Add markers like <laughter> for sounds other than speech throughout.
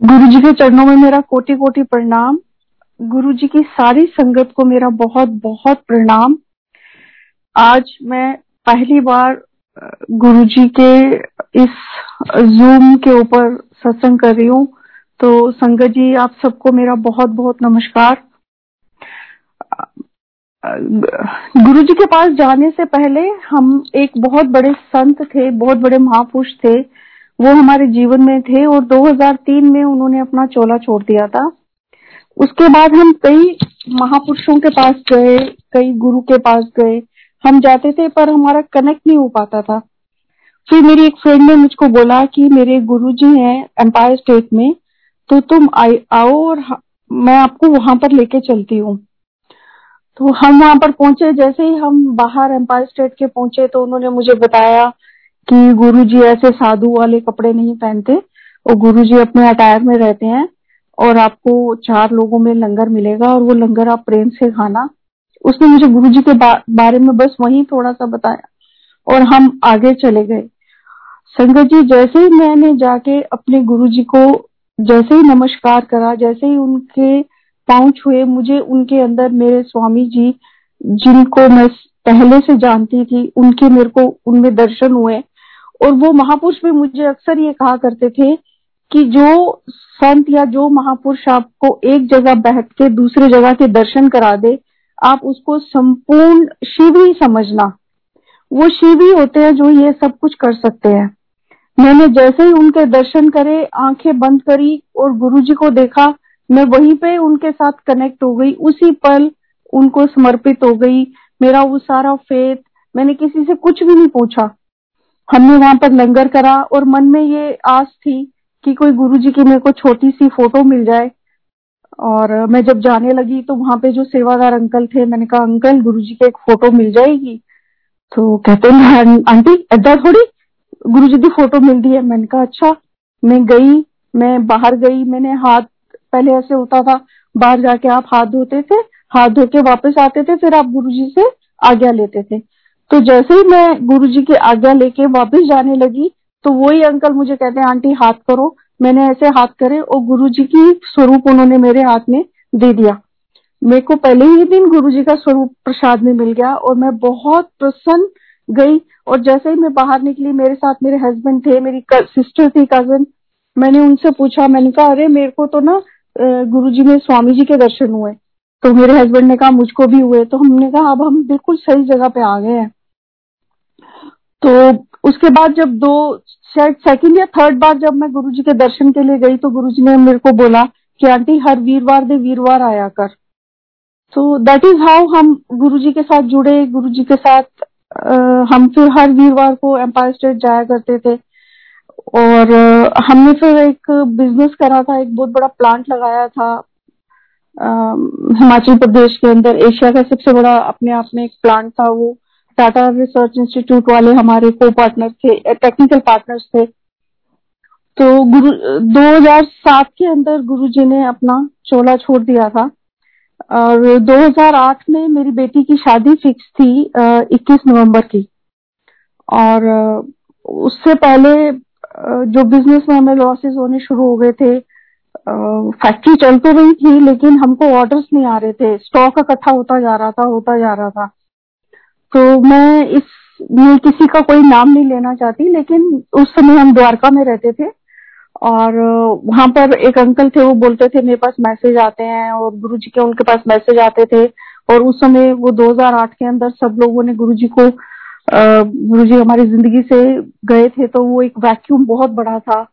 गुरु जी के चरणों में मेरा कोटि कोटि प्रणाम। गुरु जी की सारी संगत को मेरा बहुत बहुत प्रणाम। आज मैं पहली बार गुरु जी के इस जूम के ऊपर सत्संग कर रही हूँ। तो संगत जी, आप सबको मेरा बहुत बहुत नमस्कार गुरु जी के पास जाने से पहले हम एक बहुत बड़े संत थे, बहुत बड़े महापुरुष थे। वो हमारे जीवन में थे और 2003 में उन्होंने अपना चोला छोड़ दिया था। उसके बाद हम कई महापुरुषों के पास गए, कई गुरु के पास गए। हम जाते थे, पर हमारा कनेक्ट नहीं हो पाता था। फिर मेरी एक फ्रेंड ने मुझको बोला कि मेरे गुरु जी हैं एम्पायर स्टेट में तो तुम आओ और मैं आपको वहाँ पर लेके चलती हूँ। तो हम वहाँ पर पहुँचे। जैसे ही हम बाहर एम्पायर स्टेट के पहुँचे तो उन्होंने मुझे बताया कि गुरुजी ऐसे साधु वाले कपड़े नहीं पहनते और गुरुजी अपने अटायर में रहते हैं और आपको चार लोगों में लंगर मिलेगा और वो लंगर आप प्रेम से खाना। उसने मुझे गुरु जी के बा, बारे में बस वही थोड़ा सा बताया और हम आगे चले गए। संगत जी जैसे ही मैंने जाके अपने गुरु जी को जैसे ही नमस्कार करा जैसे ही उनके पाँव छुए मुझे उनके अंदर मेरे स्वामी जी जिनको मैं पहले से जानती थी उनके मेरे को उनमें दर्शन हुए और वो महापुरुष भी मुझे अक्सर ये कहा करते थे कि जो संत या जो महापुरुष आपको एक जगह बैठ के दूसरे जगह के दर्शन करा दे, आप उसको संपूर्ण शिव ही समझना। वो शिव ही होते हैं जो ये सब कुछ कर सकते हैं। मैंने जैसे ही उनके दर्शन करे, आँखें बंद करी और गुरु जी को देखा, मैं वहीं पे उनके साथ कनेक्ट हो गई। उसी पल उनको समर्पित हो गई। मेरा वो सारा फेथ मैंने किसी से कुछ भी नहीं पूछा। हमने वहाँ पर लंगर करा और मन में ये आस थी कि कोई गुरु जी की मेरे को छोटी सी फ़ोटो मिल जाए। और मैं जब जाने लगी तो वहाँ पे जो सेवादार अंकल थे, मैंने कहा, अंकल गुरु जी की एक फ़ोटो मिल जाएगी? तो कहते हैं आंटी ऐदा थोड़ी गुरु जी की फ़ोटो मिल रही है। मैंने कहा अच्छा मैं गई, मैं बाहर गई, मैंने हाथ, पहले ऐसे होता था, बाहर जाके आप हाथ धोते थे, हाथ धो के वापस आते थे, फिर आप गुरु जी से आज्ञा लेते थे। तो जैसे ही मैं गुरु जी की आज्ञा लेके वापस जाने लगी तो वही अंकल मुझे कहते हैं, आंटी, हाथ करो। मैंने ऐसे हाथ करे और गुरु जी की स्वरूप उन्होंने मेरे हाथ में दे दिया। मेरे को पहले ही दिन गुरु जी का स्वरूप प्रसाद में मिल गया और मैं बहुत प्रसन्न गई। और जैसे ही मैं बाहर निकली, मेरे साथ मेरे हस्बैंड थे, मेरी सिस्टर थी कज़न मैंने उनसे पूछा, मैंने कहा, अरे, मेरे को तो ना गुरु जी में स्वामी जी के दर्शन हुए। तो मेरे हस्बैंड ने कहा, मुझको भी हुए। तो हमने कहा, अब हम बिल्कुल सही जगह पे आ गए हैं। तो उसके बाद जब दो शायद सेकंड या थर्ड बार जब मैं गुरु जी के दर्शन के लिए गई तो गुरु जी ने मेरे को बोला कि आंटी हर वीरवार दे वीरवार आया कर। तो दैट इज़ हाउ हम गुरु जी के साथ जुड़े। गुरु जी के साथ आ, हम फिर हर वीरवार को एम्पायर स्टेट जाया करते थे। और आ, हमने फिर एक बिज़नेस करा था। एक बहुत बड़ा प्लांट लगाया था। हिमाचल प्रदेश के अंदर। एशिया का सबसे बड़ा अपने आप में एक प्लांट था वो। टाटा रिसर्च इंस्टीट्यूट वाले हमारे को पार्टनर थे टेक्निकल पार्टनर्स थे। तो गुरु 2007 के अंदर गुरु जी ने अपना चोला छोड़ दिया था। और 2008 में मेरी बेटी की शादी फिक्स थी 21 नवंबर की। और उससे पहले जो बिज़नेस में हमें लॉसेस होने शुरू हो गए थे फैक्ट्री चल तो रही थी, लेकिन हमको ऑर्डर्स नहीं आ रहे थे। स्टॉक इकट्ठा होता जा रहा था, होता जा रहा था। तो मैं इस, मैं किसी का कोई नाम नहीं लेना चाहती, लेकिन उस समय हम द्वारका में रहते थे और वहाँ पर एक अंकल थे, वो बोलते थे, मेरे पास मैसेज आते हैं और गुरु जी के, उनके पास मैसेज आते थे। और उस समय वो 2008 के अंदर सब लोगों ने गुरु जी को गुरु जी हमारी ज़िंदगी से गए थे तो वो एक वैक्यूम बहुत बड़ा था।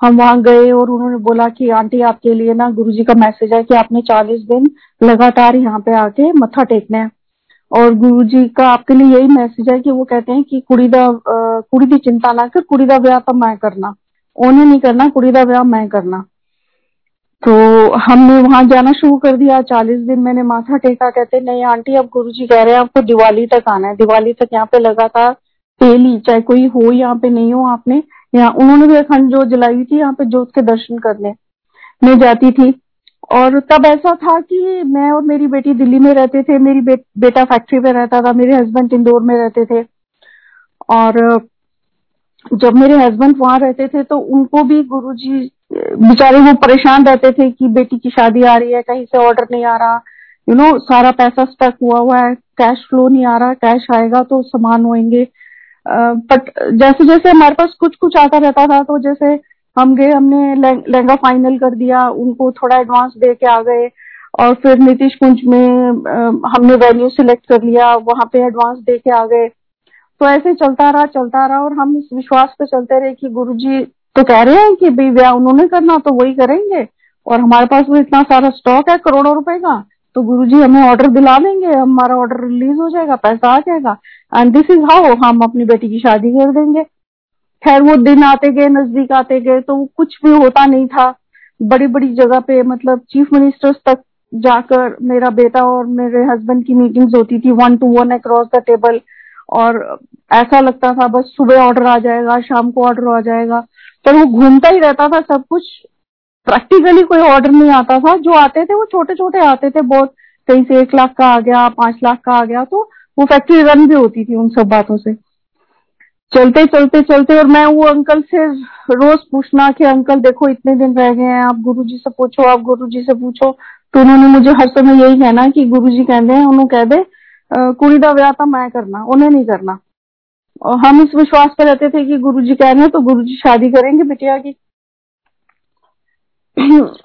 हम वहाँ गए और उन्होंने बोला कि, आंटी, आपके लिए ना गुरु जी का मैसेज है कि आपने चालीस दिन लगातार यहाँ पे आके मत्था टेकना है। और गुरु जी का आपके लिए यही मैसेज है कि वो कहते हैं कि कुड़ी दा कुड़ी की चिंता ना कर, कुड़ी का ब्याह तो मैं करना। उन्हें नहीं करना, कुड़ी का ब्याह मैं करना। तो हमने वहाँ जाना शुरू कर दिया, चालीस दिन मैंने माथा टेका, कहते, नहीं, आंटी, अब गुरु जी कह रहे हैं, आपको दिवाली तक आना है। दिवाली तक यहाँ पे लगातार तेली, चाहे कोई हो, यहाँ पे नहीं हो, आपने यहाँ उन्होंने भी अखंड जोत जलाई थी, यहाँ पे जोत के दर्शन करने। मैं जाती थी और तब ऐसा था कि मैं और मेरी बेटी दिल्ली में रहते थे मेरी बे, बेटा फैक्ट्री में रहता था मेरे हस्बैंड इंदौर में रहते थे। और जब मेरे हस्बैंड वहाँ रहते थे तो उनको भी गुरुजी बेचारे वो परेशान रहते थे कि बेटी की शादी आ रही है कहीं से ऑर्डर नहीं आ रहा। यू नो सारा पैसा स्टक हुआ हुआ है कैश फ्लो नहीं आ रहा कैश आएगा तो सामान होएँगे। बट जैसे जैसे हमारे पास कुछ कुछ आता रहता था तो जैसे हम गए, हमने लहंगा फाइनल कर दिया, उनको थोड़ा एडवांस दे के आ गए और फिर नीतीश कुंज में हमने वेन्यू सिलेक्ट कर लिया, वहाँ पे एडवांस दे के आ गए। तो ऐसे चलता रहा चलता रहा और हम इस विश्वास पे चलते रहे कि गुरु जी तो कह रहे हैं कि भाई ब्याह उन्होंने करना तो वही करेंगे। और हमारे पास वो इतना सारा स्टॉक है करोड़ों रुपए का तो गुरु जी हमें ऑर्डर दिला देंगे, हमारा ऑर्डर रिलीज़ हो जाएगा, पैसा आ जाएगा। एंड दिस इज़ हाउ हम अपनी बेटी की शादी कर देंगे। खैर, वो दिन आते गए, नज़दीक आते गए तो कुछ भी होता नहीं था। बड़ी बड़ी जगह पे मतलब चीफ मिनिस्टर्स तक जाकर मेरा बेटा और मेरे हस्बैंड की मीटिंग्स होती थी one to one across the table और ऐसा लगता था, बस सुबह ऑर्डर आ जाएगा, शाम को ऑर्डर आ जाएगा। पर वो घूमता ही रहता था सब कुछ। प्रैक्टिकली कोई ऑर्डर नहीं आता था। जो आते थे, वो छोटे छोटे आते थे बहुत। कहीं से एक लाख का आ गया, पाँच लाख का आ गया तो वो फैक्ट्री रन भी होती थी उन सब बातों से। चलते चलते चलते और मैं वो अंकल से रोज पूछना कि अंकल देखो, इतने दिन रह गए हैं, आप गुरुजी से पूछो, आप गुरुजी से पूछो। तो उन्होंने मुझे हर समय यही कहना कि गुरुजी कहते हैं, उन्होंने कह दे कुड़ी का ब्याह तो मैं करना, उन्हें नहीं करना। और हम इस विश्वास पर रहते थे कि गुरुजी कह रहे हैं तो गुरुजी शादी करेंगे बिटिया की।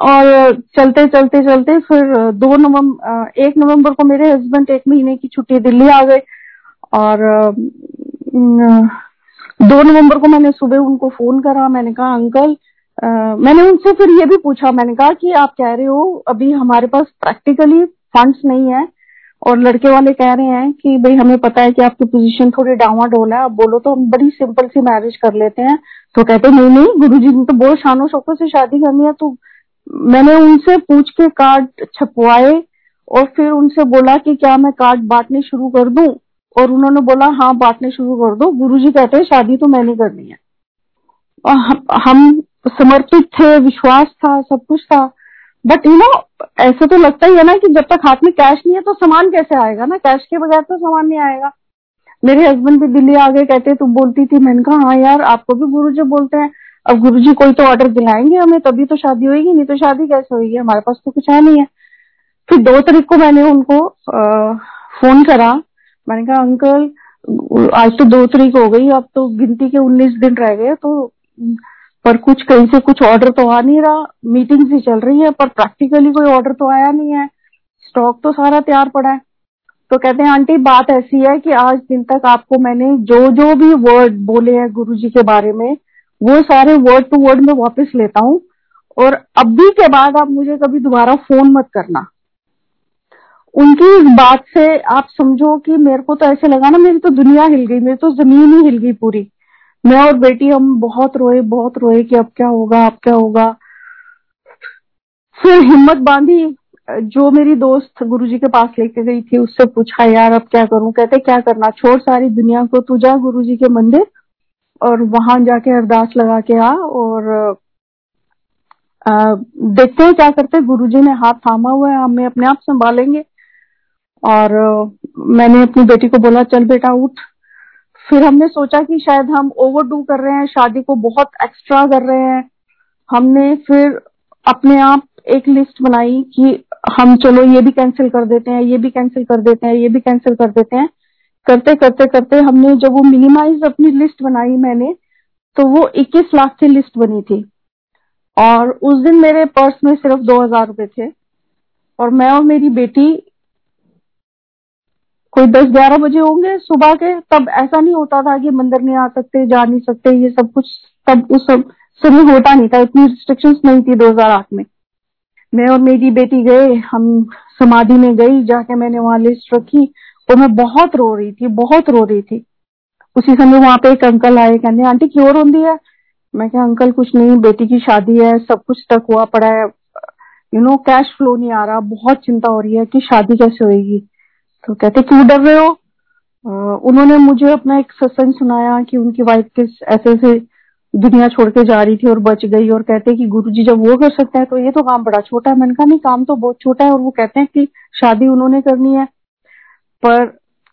और चलते चलते चलते फिर दो नवंबर एक नवंबर को मेरे हस्बैंड एक महीने की छुट्टी दिल्ली आ गए। और दो नवंबर को मैंने सुबह उनको फ़ोन करा मैंने कहा अंकल आ, मैंने उनसे फिर ये भी पूछा मैंने कहा कि आप कह रहे हो अभी हमारे पास प्रैक्टिकली फंड्स नहीं है और लड़के वाले कह रहे हैं कि भाई हमें पता है कि आपकी पोजीशन थोड़ी डावाडोल है आप बोलो तो हम बड़ी सिंपल सी मैरिज कर लेते हैं। तो कहते नहीं नहीं गुरु जी ने तो बहुत शानो शौकों से शादी करनी है। तो मैंने उनसे पूछ के कार्ड छपवाए और फिर उनसे बोला कि क्या मैं कार्ड बांटने शुरू कर दूँ? और उन्होंने बोला हाँ बांटने शुरू कर दो। गुरुजी कहते हैं शादी तो मैंने करनी है। हम, समर्पित थे विश्वास था सब कुछ था। बट यू नो ऐसे तो लगता ही है ना कि जब तक हाथ में कैश नहीं है तो सामान कैसे आएगा ना? कैश के बगैर तो सामान नहीं आएगा। मेरे हस्बैंड भी दिल्ली आ गए कहते तुम बोलती थी? मैंने कहा हाँ यार आपको भी गुरु जी बोलते हैं। अब गुरु जी कोई तो ऑर्डर दिलाएँगे हमें तभी तो शादी होगी नहीं तो शादी कैसे होगी हमारे पास तो कुछ है नहीं है। फिर दो तारीख को मैंने उनको फ़ोन करा। मैंने कहा, अंकल, आज तो दो तरीक हो गई, अब तो गिनती के उन्नीस दिन रह गए तो पर कुछ कहीं से कुछ ऑर्डर तो आ नहीं रहा मीटिंग ही चल रही है, पर प्रैक्टिकली कोई ऑर्डर तो आया नहीं है स्टॉक तो सारा तैयार पड़ा है। तो कहते हैं, आंटी, बात ऐसी है कि आज दिन तक आपको मैंने जो जो भी वर्ड बोले हैं गुरु जी के बारे में, वो सारे वर्ड टू वर्ड में वापस लेता हूँ, और अभी के बाद आप मुझे कभी दोबारा फ़ोन मत करना। उनकी इस बात से आप समझो कि मेरे को तो ऐसे लगा ना मेरी तो दुनिया हिल गई मेरी तो ज़मीन ही हिल गई पूरी। मैं और बेटी हम बहुत रोए बहुत रोए कि अब क्या होगा अब क्या होगा। फिर हिम्मत बांधी जो मेरी दोस्त गुरुजी के पास लेके गई थी उससे पूछा यार अब क्या करूँ? कहते क्या करना? छोड़ सारी दुनिया को तू जा गुरुजी के मंदिर और वहाँ जाके अरदास लगा के आ और आ, देखते हैं क्या करते गुरुजी ने हाथ थामा हुआ है हमें अपने आप संभालेंगे। और मैंने अपनी बेटी को बोला, चल बेटा, उठ। फिर हमने सोचा कि शायद हम ओवरडू कर रहे हैं, शादी को बहुत एक्स्ट्रा कर रहे हैं। हमने फिर अपने आप एक लिस्ट बनाई कि हम, चलो, ये भी कैंसिल कर देते हैं, ये भी कैंसिल कर देते हैं, ये भी कैंसिल कर देते हैं। करते करते करते हमने जब वो मिनिमाइज अपनी लिस्ट बनाई मैंने तो वो 21 लाख की लिस्ट बनी थी। और उस दिन मेरे पर्स में सिर्फ़ दो हज़ार रुपए थे। और मैं और मेरी बेटी कोई दस ग्यारह बजे होंगे सुबह के, तब ऐसा नहीं होता था कि मंदिर नहीं आ सकते, जा नहीं सकते, ये सब कुछ तब उस समय होता नहीं था, इतनी रिस्ट्रिक्शन नहीं थी 2008 में। मैं और मेरी बेटी गए, हम समाधि में गई, जाके मैंने वहाँ लिस्ट रखी और मैं बहुत रो रही थी, बहुत रो रही थी। उसी समय वहाँ पे एक अंकल आए, कहने, आंटी, क्यों रोंदी है? मैं क्या अंकल कुछ नहीं, बेटी की शादी है, सब कुछ तक हुआ पड़ा है। यू नो कैश फ्लो नहीं आ रहा, बहुत चिंता हो रही है कि शादी कैसे होगी? तो कहते, क्यों डर रहे हो? उन्होंने मुझे अपना एक सत्संग सुनाया कि उनकी वाइफ किस ऐसे से दुनिया छोड़ के जा रही थी और बच गई और कहते कि गुरु जी जब वो कर सकते हैं तो ये तो काम बड़ा छोटा है। मैंने कहा, नहीं, काम तो बहुत छोटा है और वो कहते हैं कि शादी उन्होंने करनी है। पर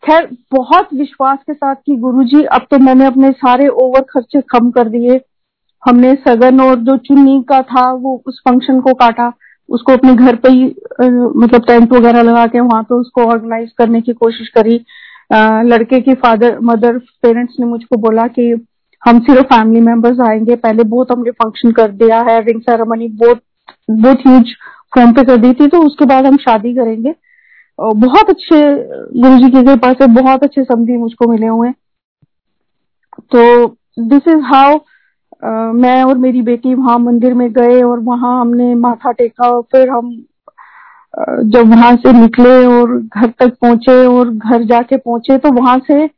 खैर, बहुत विश्वास के साथ कि गुरु जी अब तो मैंने अपने सारे ओवर खर्चे कम कर दिए। हमने सगन और जो चुन्नी का था, वो उस फ़ंक्शन को काटा। उसको अपने घर पे ही मतलब टेंट वगैरह लगा के वहाँ पे उसको ऑर्गेनाइज करने की कोशिश करी। आ, लड़के की फादर मदर पेरेंट्स ने मुझको बोला कि हम सिर्फ़ फैमिली मेंबर्स आएँगे। पहले बहुत हमने फ़ंक्शन कर दिया है रिंग सेरेमनी बहुत बहुत ह्यूज फॉर्म पे कर दी थी तो उसके बाद हम शादी करेंगे। बहुत अच्छे गुरु जी की कृपा से बहुत अच्छे समझी मुझको मिले हुए। तो दिस इज़ हाउ मैं और मेरी बेटी वहाँ मंदिर में गए और वहाँ हमने माथा टेका और फिर हम जब वहाँ से निकले और घर तक पहुँचे और घर जाके पहुँचे तो वहाँ से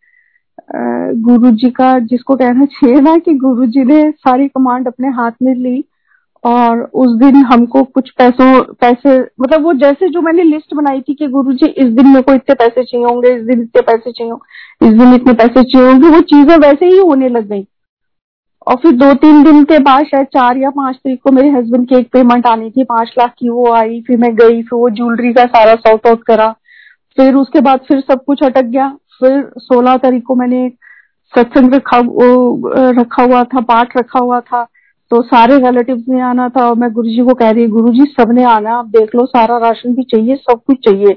गुरु जी का जिसको कहना <laughs> चाहिए ना कि गुरु जी ने सारी कमांड अपने हाथ में ली और उस दिन हमको कुछ पैसों, पैसे मतलब वो जैसे जो मैंने लिस्ट बनाई थी कि गुरु जी इस दिन मेरे को इतने पैसे चाहिए होंगे, इस दिन इतने पैसे चाहिए इस दिन इतने पैसे चाहिए होंगे, वो चीज़ें वैसे ही होने लग गई। और फिर दो तीन दिन के बाद, शायद चार या पाँच तारीख को मेरे हस्बैंड की एक पेमेंट आनी थी पाँच लाख की वो आई, फिर मैं गई, फिर वो ज्वेलरी का सारा सॉर्ट आउट करा। फिर उसके बाद फिर सब कुछ अटक गया। फिर सोलह तारीख को मैंने सत्संग रखा रखा हुआ था, पाठ रखा हुआ था। तो सारे रिलेटिव ने आना था और मैं गुरुजी को कह रही गुरु जी सबने आना, आप देख लो, सारा राशन भी चाहिए, सब कुछ चाहिए।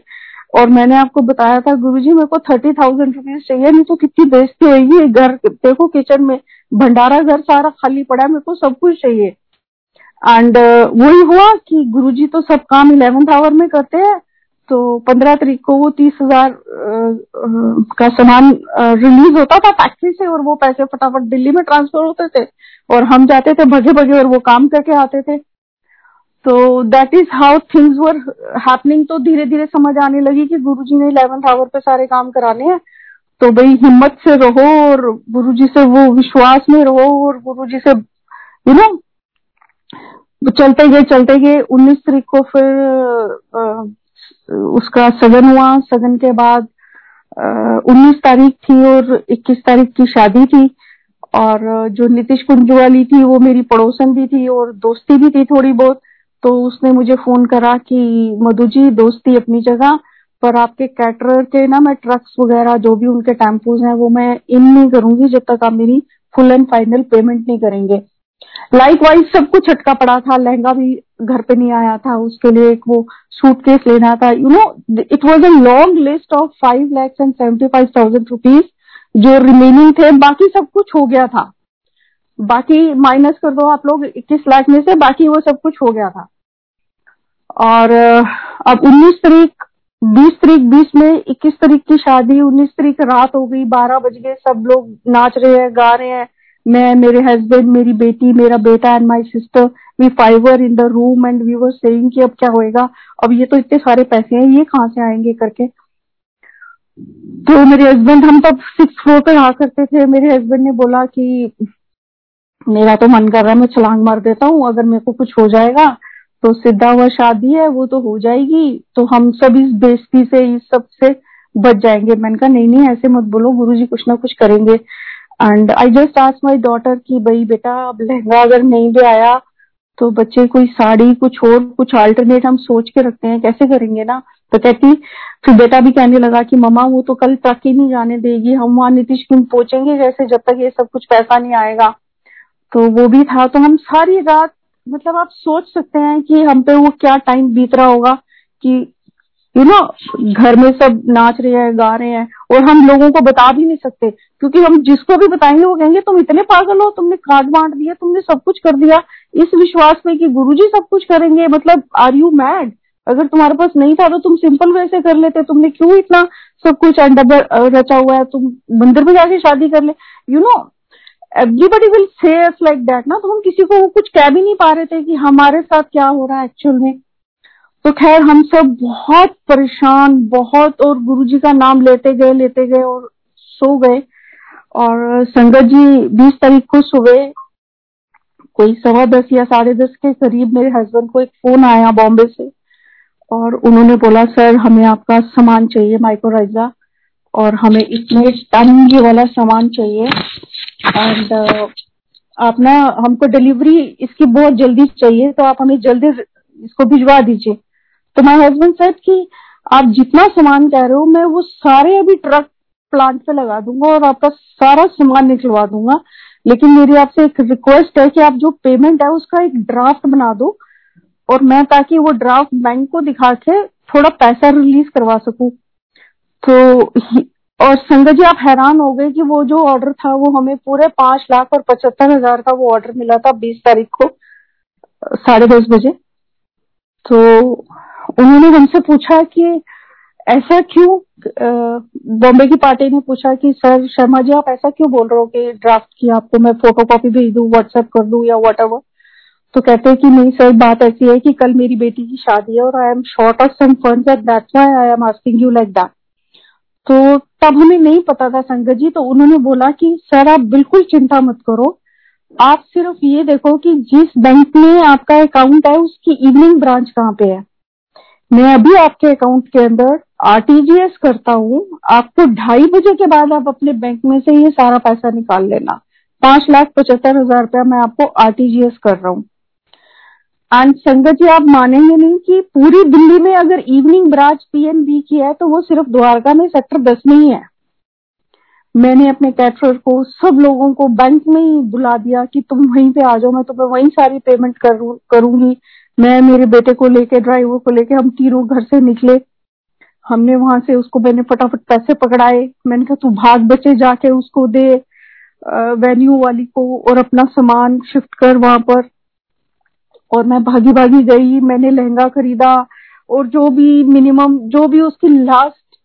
और मैंने आपको बताया था गुरुजी मेरे को थर्टी थाउज़ेंड रुपीज़ चाहिए नहीं तो कितनी बेजती होगी घर। देखो किचन में भंडारा घर सारा खाली पड़ा है मेरे को सब कुछ चाहिए। एंड uh, वही हुआ कि गुरुजी तो सब काम इलेवेंथ आवर में करते हैं तो पंद्रह तारीख को वो तीस हज़ार का सामान रिलीज़ होता था फैक्ट्री से और वो पैसे फटाफट दिल्ली में ट्रांसफ़र होते थे। और हम जाते थे भगे भगे और वो काम करके आते थे। तो that is how things were happening तो धीरे धीरे समझ आने लगी कि गुरुजी ने इलेवेंथ आवर पे सारे काम कराने हैं। तो भाई हिम्मत से रहो और गुरुजी से वो विश्वास में रहो और गुरुजी से यू नो चलते गए चलते गए। उन्नीस तारीख को फिर उसका सगन हुआ। सगन के बाद उन्नीस तारीख थी और इक्कीस तारीख की शादी थी। और जो नीतीश कुंज वाली थी, वो मेरी पड़ोसन भी थी और दोस्ती भी थी थोड़ी बहुत। तो उसने मुझे फ़ोन करा कि, मधु जी, दोस्ती अपनी जगह, पर आपके कैटरर के ना मैं ट्रक्स वगैरह जो भी उनके टेम्पोज हैं, वो मैं इन नहीं करूँगी जब तक आप मेरी फुल एंड फाइनल पेमेंट नहीं करेंगे। लाइक वाइज सब कुछ अटका पड़ा था। लहंगा भी घर पे नहीं आया था। उसके लिए एक वो सूटकेस लेना था। You know it was a long list of five lakhs and seventy five thousand rupees जो रिमेनिंग थे। बाकी सब कुछ हो गया था। बाकी माइनस कर दो आप लोग, इक्कीस लाख में से बाकी वो सब कुछ हो गया था। और अब उन्नीस तारीख, बीस तारीख बीस में इक्कीस तारीख की शादी, उन्नीस तारीख रात हो गई, बारह बज गए, सब लोग नाच रहे हैं, गा रहे हैं। मैं, मेरे हस्बैंड मेरी बेटी, मेरा बेटा and my sister we five were in the room and we were saying कि अब क्या होएगा? अब ये तो इतने सारे पैसे हैं, ये कहाँ से आएँगे करके? तो मेरे हस्बैंड हम तब सिक्स फ्लोर पे रहा करते थे। मेरे हस्बैंड ने बोला कि, मेरा तो मन कर रहा है, मैं छलांग मार देता हूँ, अगर मेरे को कुछ हो जाएगा तो सीधा हुआ, शादी है, वो तो हो जाएगी। तो हम सब इस बेस्ती से, इस सबसे बच जाएँगे। मैंने कहा, नहीं नहीं, ऐसे मत बोलो गुरु जी कुछ ना कुछ करेंगे। And I just ask my daughter की, भाई बेटा, अब लहंगा अगर नहीं भी आया तो बच्चे कोई साड़ी, कुछ और, कुछ अल्टरनेट हम सोच के रखते हैं, कैसे करेंगे ना? तो कहती, फिर बेटा भी कहने लगा कि, मम्मा, वो तो कल ट्रक ही नहीं जाने देगी, हम वहाँ नीतीश कुंज पहुँचेंगे कैसे जब तक ये सब कुछ पैसा नहीं आएगा? तो वो भी था। तो हम सारी रात मतलब आप सोच सकते हैं कि हम पे वो क्या टाइम बीत रहा होगा कि यू नो घर में सब नाच रहे हैं, गा रहे हैं, और हम लोगों को बता भी नहीं सकते। क्योंकि हम जिसको भी बताएँगे, वो कहेंगे, तुम इतने पागल हो, तुमने कार्ड बांट दिया, तुमने सब कुछ कर दिया। इस विश्वास में कि गुरुजी सब कुछ करेंगे मतलब आर यू मैड अगर तुम्हारे पास नहीं था तो तुम सिंपल वैसे कर लेते। तुमने क्यों इतना सब कुछ अंडर रचा हुआ है? तुम मंदिर में जाके शादी कर ले। You know everybody will say like that ना तो हम किसी को कुछ कह भी नहीं पा रहे थे कि हमारे साथ क्या हो रहा है एक्चुअल में। तो खैर, हम सब बहुत परेशान, बहुत, और गुरुजी का नाम लेते गए लेते गए और सो गए। और संगत जी बीस तारीख को सुबह कोई सवा दस या साढ़े दस के करीब मेरे हस्बैंड को एक फ़ोन आया बॉम्बे से और उन्होंने बोला, सर, हमें आपका सामान चाहिए माइक्रोराइजा और हमें इतने टन ये वाला सामान चाहिए एंड आप ना हमको डिलीवरी इसकी बहुत जल्दी चाहिए तो आप हमें जल्दी इसको भिजवा दीजिए। तो माय हस्बैंड सेड कि आप जितना सामान कह रहे हो, मैं वो सारे अभी ट्रक प्लांट पे लगा दूँगा और आपका सारा सामान निकलवा दूँगा। लेकिन मेरी आपसे एक रिक्वेस्ट है कि आप जो पेमेंट है, उसका एक ड्राफ्ट बना दो और मैं ताकि वो ड्राफ्ट बैंक को दिखा के थोड़ा पैसा रिलीज़ करवा सकूँ। तो और संगत जी, आप हैरान हो गए कि वो जो ऑर्डर था, वो हमें पूरे पाँच लाख और पचहत्तर हज़ार का वो ऑर्डर मिला था बीस तारीख को, साढ़े दस बजे। तो उन्होंने हमसे पूछा कि ऐसा क्यों बॉम्बे की पार्टी ने पूछा कि, सर, शर्मा जी, आप ऐसा क्यों बोल रहे हो कि ड्राफ्ट की आपको? मैं फ़ोटो कॉपी भेज दू व्हाट्सएप कर दू या वट तो कहते हैं कि, नहीं सर, बात ऐसी है कि कल मेरी बेटी की शादी है और I am short of some why I am asking you like that तो तब हमें नहीं पता था संगत जी तो उन्होंने बोला कि, सर, आप बिल्कुल चिंता मत करो। आप सिर्फ़ ये देखो कि जिस बैंक में आपका अकाउंट है, उसकी इवनिंग ब्रांच कहाँ पे है। मैं अभी आपके अकाउंट के अंदर आरटीजीएस करता हूँ। आपको ढाई बजे के बाद आप अपने बैंक में से ये सारा पैसा निकाल लेना। पाँच लाख पचहत्तर हज़ार रुपया मैं आपको आरटीजीएस कर रहा हूँ। एंड संगत जी आप मानेंगे नहीं कि पूरी दिल्ली में अगर इवनिंग ब्रांच पीएनबी की है तो वो सिर्फ़ द्वारका में सेक्टर दस में ही है। मैंने अपने कैटरर को, सब लोगों को बैंक में ही बुला दिया कि तुम वहीं पे आ जाओ, मैं तुम्हें वहीं सारी पेमेंट करूँ, करूँगी। मैं मेरे बेटे को लेके ड्राइवर को लेके, हम तीनों घर से निकले। हमने वहाँ से उसको, मैंने फटाफट पैसे पकड़ाए। मैंने कहा, तू भाग बचे जाके उसको दे वेन्यू वाली को और अपना सामान शिफ्ट कर वहाँ पर। और मैं भागी भागी गई, मैंने लहंगा खरीदा और जो भी मिनिमम जो भी उसकी लास्ट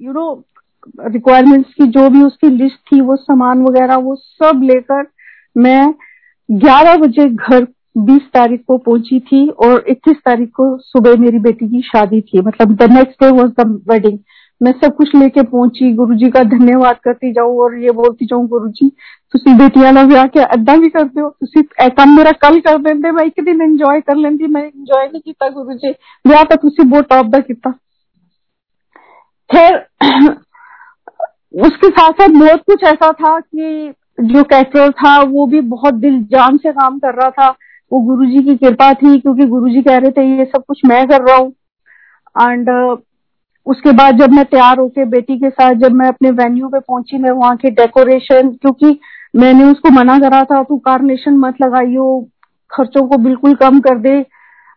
यू नो रिक्वायरमेंट्स की जो भी उसकी लिस्ट थी, वो सामान वगैरह, वो सब लेकर मैं 11 बजे घर 20 तारीख को पहुँची थी और 21 तारीख को सुबह मेरी बेटी की शादी थी। मतलब the next day was the wedding मैं सब कुछ लेके पहुंची गुरुजी का धन्यवाद करती जाऊं और ये बोलती जाऊं गुरु जी ਤੁਸੀਂ ਬੇਟੀਆਂ ਨਾਲ ਵਿਆਹ ਕੇ ਐਦਾਂ ਵੀ ਕਰਦੇ ਹੋ ਤੁਸੀਂ ਇਹ ਕੰਮ ਮੇਰਾ ਕੱਲ ਕਰ ਦਿੰਦੇ ਮੈਂ ਇੱਕ ਦਿਨ ਇੰਜੋਏ ਕਰ ਲੈਂਦੀ ਮੈਂ ਇੰਜੋਏ नहीं किया गुरु जी ਵਿਆਹ ਤਾਂ ਤੁਸੀਂ ਬਹੁਤ ਟੌਪ ਦਾ ਕੀਤਾ फिर उसके साथ साथ बहुत कुछ ऐसा था कि जो कैटरर था वो भी बहुत दिल जान से काम कर रहा था वो गुरुजी की कृपा थी क्योंकि गुरुजी कह रहे थे ये सब कुछ मैं कर रहा हूँ एंड उसके बाद जब मैं तैयार होके बेटी के साथ जब मैं अपने वेन्यू पे पहुँची, मैं वहाँ के डेकोरेशन क्योंकि मैंने उसको मना करा था, तू कारनेशन मत लगाइयो, खर्चों को बिल्कुल कम कर दे।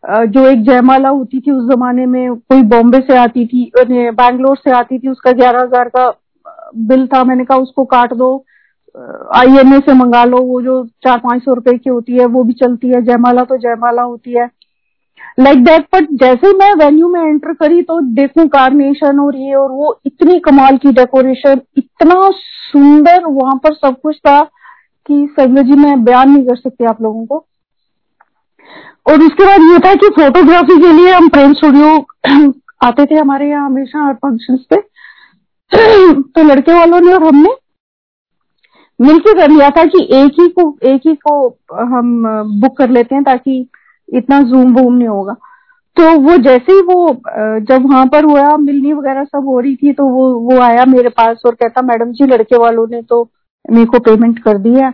जो एक जयमाला होती थी उस जमाने में, कोई बॉम्बे से आती थी बैंगलोर से आती थी, उसका ग्यारह हज़ार का बिल था, मैंने कहा, उसको काट दो। आईएमए से मंगा लो, वो जो चार पाँच सौ रुपए की होती है, वो भी चलती है, जयमाला तो जयमाला होती है। लाइक दैट बट जैसे मैं वेन्यू में एंटर करी तो देखूँ कार्नेशन और ये और वो इतनी कमाल की डेकोरेशन इतना सुंदर वहाँ पर सब कुछ था कि संजय जी, मैं बयान नहीं कर सकती आप लोगों को। और उसके बाद ये था कि फोटोग्राफी के लिए हम प्रेम स्टूडियो <clears throat> आते थे हमारे यहाँ हमेशा हर फ़ंक्शन पे। <clears throat> तो लड़के वालों ने और हमने मिलकर कर लिया था कि एक ही को, एक ही को हम बुक कर लेते हैं ताकि इतना जूम वूम नहीं होगा। तो वो जैसे ही वो जब वहाँ पर हुआ, मिलनी वगैरह सब हो रही थी तो वो वो आया मेरे पास और कहता, मैडम जी, लड़के वालों ने तो मेरे को पेमेंट कर दी है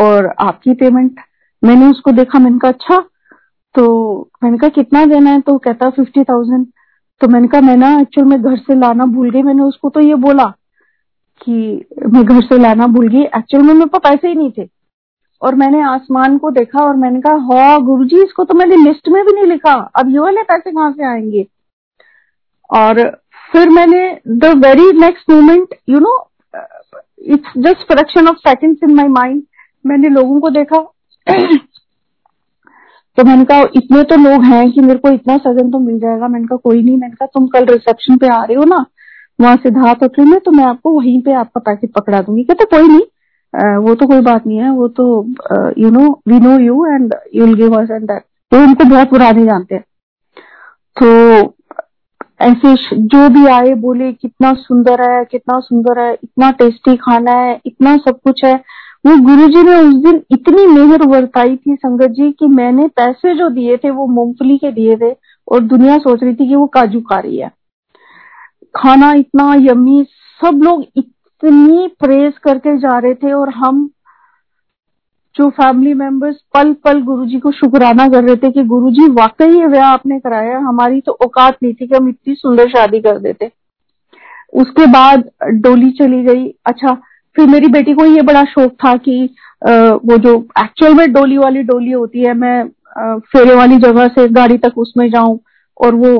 और आपकी पेमेंट मैंने उसको देखा, मैंने कहा अच्छा तो मैंने कहा, कितना देना है? तो कहता फिफ्टी थाउज़ेंड तो मैंने कहा मैं ना एक्चुअल में घर से लाना भूल गई, मैंने उसको तो ये बोला कि मैं घर से लाना भूल गई एक्चुअल में मेरे पास पैसे ही नहीं थे। और मैंने आसमान को देखा और मैंने कहा हाँ गुरु जी इसको तो मैंने लिस्ट में भी नहीं लिखा। अब ये वाले पैसे कहाँ से आएँगे? और फिर मैंने the very next moment you know it's just fraction of seconds in my mind मैंने लोगों को देखा। तो मैंने कहा, इतने तो लोग हैं कि मेरे को इतना सजन तो मिल जाएगा। मैंने कहा, कोई नहीं। मैंने कहा, तुम कल रिसेप्शन पे आ रहे हो ना, वहाँ सिद्धार्थ होटल में तो मैं आपको वहीं पे आपका पैकेट पकड़ा दूँगी। कहते, कोई नहीं। वो तो कोई बात नहीं है, वो तो you know we know you and you will give us and that तो उनको बहुत पुराने जानते हैं। तो ऐसे जो भी आए, बोले, कितना सुंदर है, कितना सुंदर है, इतना टेस्टी खाना है, इतना सब कुछ है, वो गुरु जी ने उस दिन इतनी मेहर वर्ताई थी संगत जी कि मैंने पैसे जो दिए थे, वो मूंगफली के दिए थे और दुनिया सोच रही थी कि वो काजू खा रही है। खाना इतना यमी सब लोग इतनी प्रेस करके जा रहे थे और हम जो फैमिली मेंबर्स पल पल गुरुजी को शुक्राना कर रहे थे कि गुरुजी वाकई ये ब्याह आपने कराया, हमारी तो औकात नहीं थी कि हम इतनी सुंदर शादी कर देते। उसके बाद डोली चली गई। अच्छा फिर मेरी बेटी को ये बड़ा शौक था कि वो जो एक्चुअल में डोली वाली डोली होती है, मैं फेरे वाली जगह से गाड़ी तक उसमें जाऊँ और वो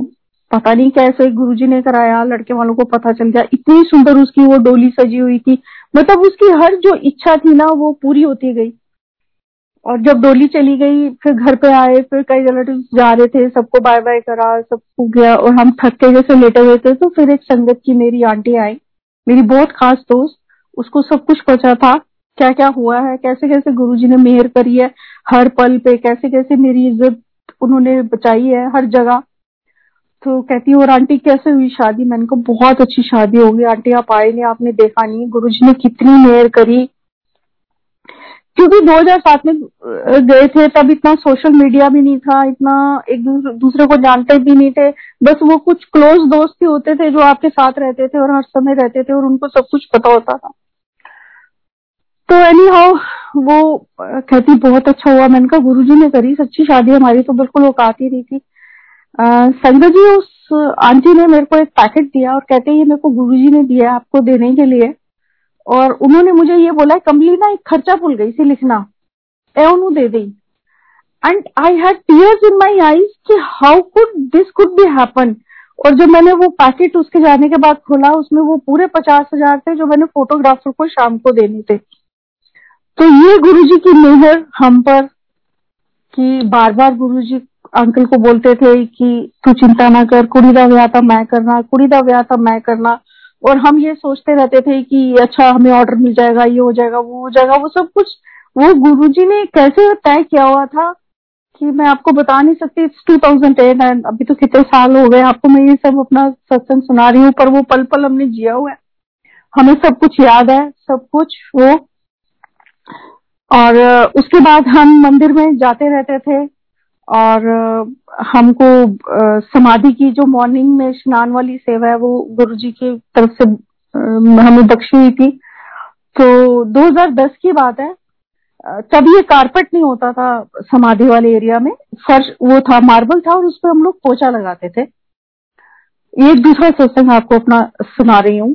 पता नहीं कैसे गुरुजी ने कराया, लड़के वालों को पता चल गया। इतनी सुंदर उसकी वो डोली सजी हुई थी। मतलब उसकी हर जो इच्छा थी ना, वो पूरी होती गई। और जब डोली चली गई, फिर घर पे आए, फिर कई रिलेटिव जा रहे थे, सबको बाय बाय करा, सब हो गया। और हम थक के जैसे लेटे हुए थे तो फिर एक संगत की मेरी आंटी आई। मेरी बहुत खास दोस्त, उसको सब कुछ पता था क्या क्या हुआ है कैसे कैसे गुरुजी ने मेहर करी है, हर पल पे कैसे कैसे मेरी इज़्ज़त उन्होंने बचाई है, हर जगह। तो कहती और आंटी, कैसे हुई शादी? मैंने कहा, बहुत अच्छी शादी होगी आंटी, आप आए नहीं, आपने देखा नहीं गुरुजी ने कितनी मेहर करी। क्योंकि 2007 में गए थे, तब इतना सोशल मीडिया भी नहीं था, इतना एक दूसरे को जानते भी नहीं थे। बस वो कुछ क्लोज दोस्त ही होते थे जो आपके साथ रहते थे और हर समय रहते थे और उनको सब कुछ पता होता था। तो एनी हाउ वो कहती, बहुत अच्छा हुआ। मैंने कहा गुरु जी ने करी, सच्ची शादी हमारी तो बिल्कुल औकात ही नहीं थी। संजय जी, उस आंटी ने मेरे को एक पैकेट दिया और कहते ये मेरे को गुरु जी ने दिया आपको देने के लिए। और उन्होंने मुझे ये बोला, कमली ना, एक खर्चा भूल गई थी लिखना। दे दी। And I had tears in my eyes कि how could this could be happen और जब मैंने वो पैकेट उसके जाने के बाद खोला, उसमें वो पूरे पचास हज़ार थे जो मैंने फोटोग्राफर को शाम को देने थे। तो ये गुरुजी की मेहर हम पर कि बार बार गुरुजी अंकल को बोलते थे कि तू चिंता ना कर, कुड़ी का ब्याह था, मैं करना, कुड़ी का ब्याह था, मैं करना। और हम ये सोचते रहते थे कि अच्छा हमें ऑर्डर मिल जाएगा, ये हो जाएगा, वो हो जाएगा, वो सब कुछ, वो गुरुजी ने कैसे तय किया हुआ था कि मैं आपको बता नहीं सकती इट्स 2010 एंड अभी तो कितने साल हो गए, आपको मैं ये सब अपना सत्संग सुना रही हूँ, पर वो पल पल हमने जिया हुआ है। हमें सब कुछ याद है, सब कुछ, वो। और, उसके बाद हम मंदिर में जाते रहते थे और हमको समाधि की जो मॉर्निंग में स्नान वाली सेवा है, वो गुरु जी की तरफ़ से हमें बख्शी हुई थी। तो 2010 की बात है तब ये कारपेट नहीं होता था समाधि वाले एरिया में। फर्श, वो था मार्बल था और उस पर हम लोग पोचा लगाते थे। एक दूसरा सत्संग आपको अपना सुना रही हूँ।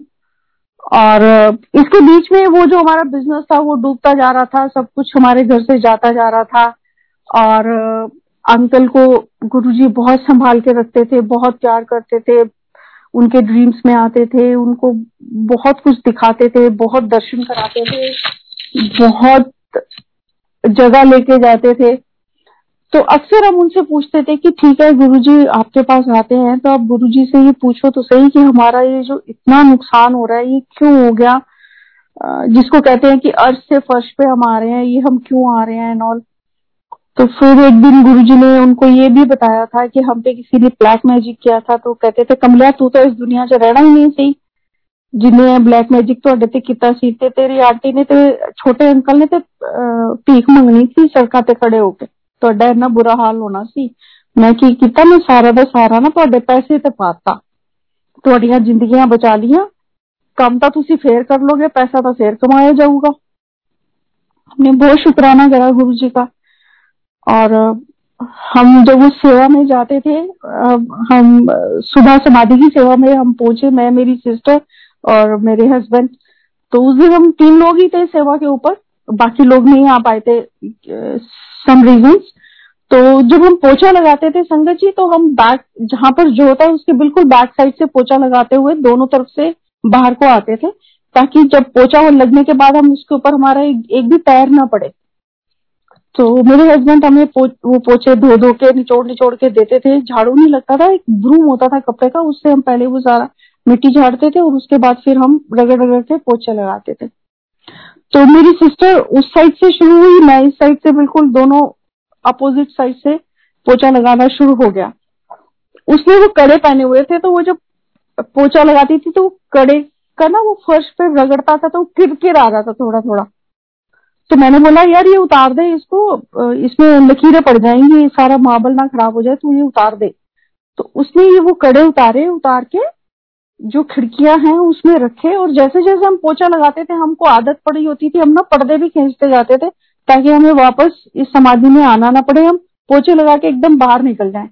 और इसके बीच में वो जो हमारा बिज़नेस था, वो डूबता जा रहा था, सब कुछ हमारे घर से जाता जा रहा था। और अंकल को गुरुजी बहुत संभाल के रखते थे, बहुत प्यार करते थे, उनके ड्रीम्स में आते थे, उनको बहुत कुछ दिखाते थे, बहुत दर्शन कराते थे, बहुत जगह लेके जाते थे। तो अक्सर हम उनसे पूछते थे कि ठीक है, गुरुजी आपके पास आते हैं तो आप गुरुजी से ये पूछो तो सही कि हमारा ये जो इतना नुकसान हो रहा है, ये क्यों हो गया? जिसको कहते हैं कि अर्थ से फर्श पे हम आ रहे हैं, ये हम क्यों आ रहे हैं एंड ऑल तो फिर एक दिन गुरुजी ने उनको ये भी बताया था कि हम पे किसी ने ब्लैक मैजिक किया था तो कहते थे कमलिया तू तो इस दुनिया से रहना ही नहीं सही जिन्हें ब्लैक मैजिक तो ते किता सी ते तेरी आंटी ने ते छोटे अंकल ने ते भीख मंगनी थी सड़का ते खड़े होके ਤੁਹਾਡਾ ਇੰਨਾ ਬੁਰਾ ਹਾਲ ਹੋਣਾ ਸੀ ਮੈਂ ਕੀ ਕੀਤਾ ਮੈਂ ਸਾਰਾ ਦਾ ਸਾਰਾ ਨਾ ਤੁਹਾਡੇ ਪੈਸੇ ਤੇ ਪਾਤਾ ਤੁਹਾਡੀਆਂ ਜ਼ਿੰਦਗੀਆਂ ਬਚਾ ਲੀਆਂ ਕੰਮ ਤਾਂ ਤੁਸੀਂ ਫੇਰ कर लोगे पैसा तो फिर कमाया जाऊगा हमने बहुत शुक्राना करा गुरु जी का और हम जब उस सेवा में जाते थे हम सुबह समाधि की सेवा में हम पहुँचे मैं मेरी सिस्टर और मेरे हस्बैंड तो उस दिन हम तीन लोग ही थे सेवा के ऊपर बाकी लोग नहीं आ पाए थे सम रीजन तो जब हम पोछा लगाते थे संगत जी तो हम बैक जहाँ पर जो होता है उसके बिल्कुल बैक साइड से पोछा लगाते हुए दोनों तरफ़ से बाहर को आते थे ताकि जब पोछा लगने के बाद हम उसके ऊपर हमारा एक, एक भी पैर ना पड़े। तो मेरे हस्बैंड हमें पो, वो पोछे धो धो के निचोड़ निचोड़ के देते थे। झाड़ू नहीं लगता था एक ब्रूम होता था कपड़े का उससे हम पहले वो सारा मिट्टी झाड़ते थे और उसके बाद फिर हम रगड़ रगड़ के पोछे लगाते थे। तो मेरी सिस्टर उस साइड से शुरू हुई मैं इस साइड से बिल्कुल दोनों अपोजिट साइड से पोछा लगाना शुरू हो गया। उसने वो कड़े पहने हुए थे तो वो जब पोछा लगाती थी तो कड़े का ना वो फर्श पे रगड़ता था तो किरकिर आ रहा था थोड़ा थोड़ा तो मैंने बोला, यार, ये उतार दे इसको इसमें लकीरें पड़ जाएँगी, सारा मार्बल ना खराब हो जाए तो ये उतार दे। तो उसने ये वो कड़े उतारे, उतार के जो खिड़कियाँ हैं उसमें रखे और जैसे जैसे हम पोछा लगाते थे, हमको आदत पड़ी होती थी, हम ना पर्दे भी खींचते जाते थे ताकि हमें वापस इस समाधि में आना ना पड़े, हम पोछे लगा के एकदम बाहर निकल जाए।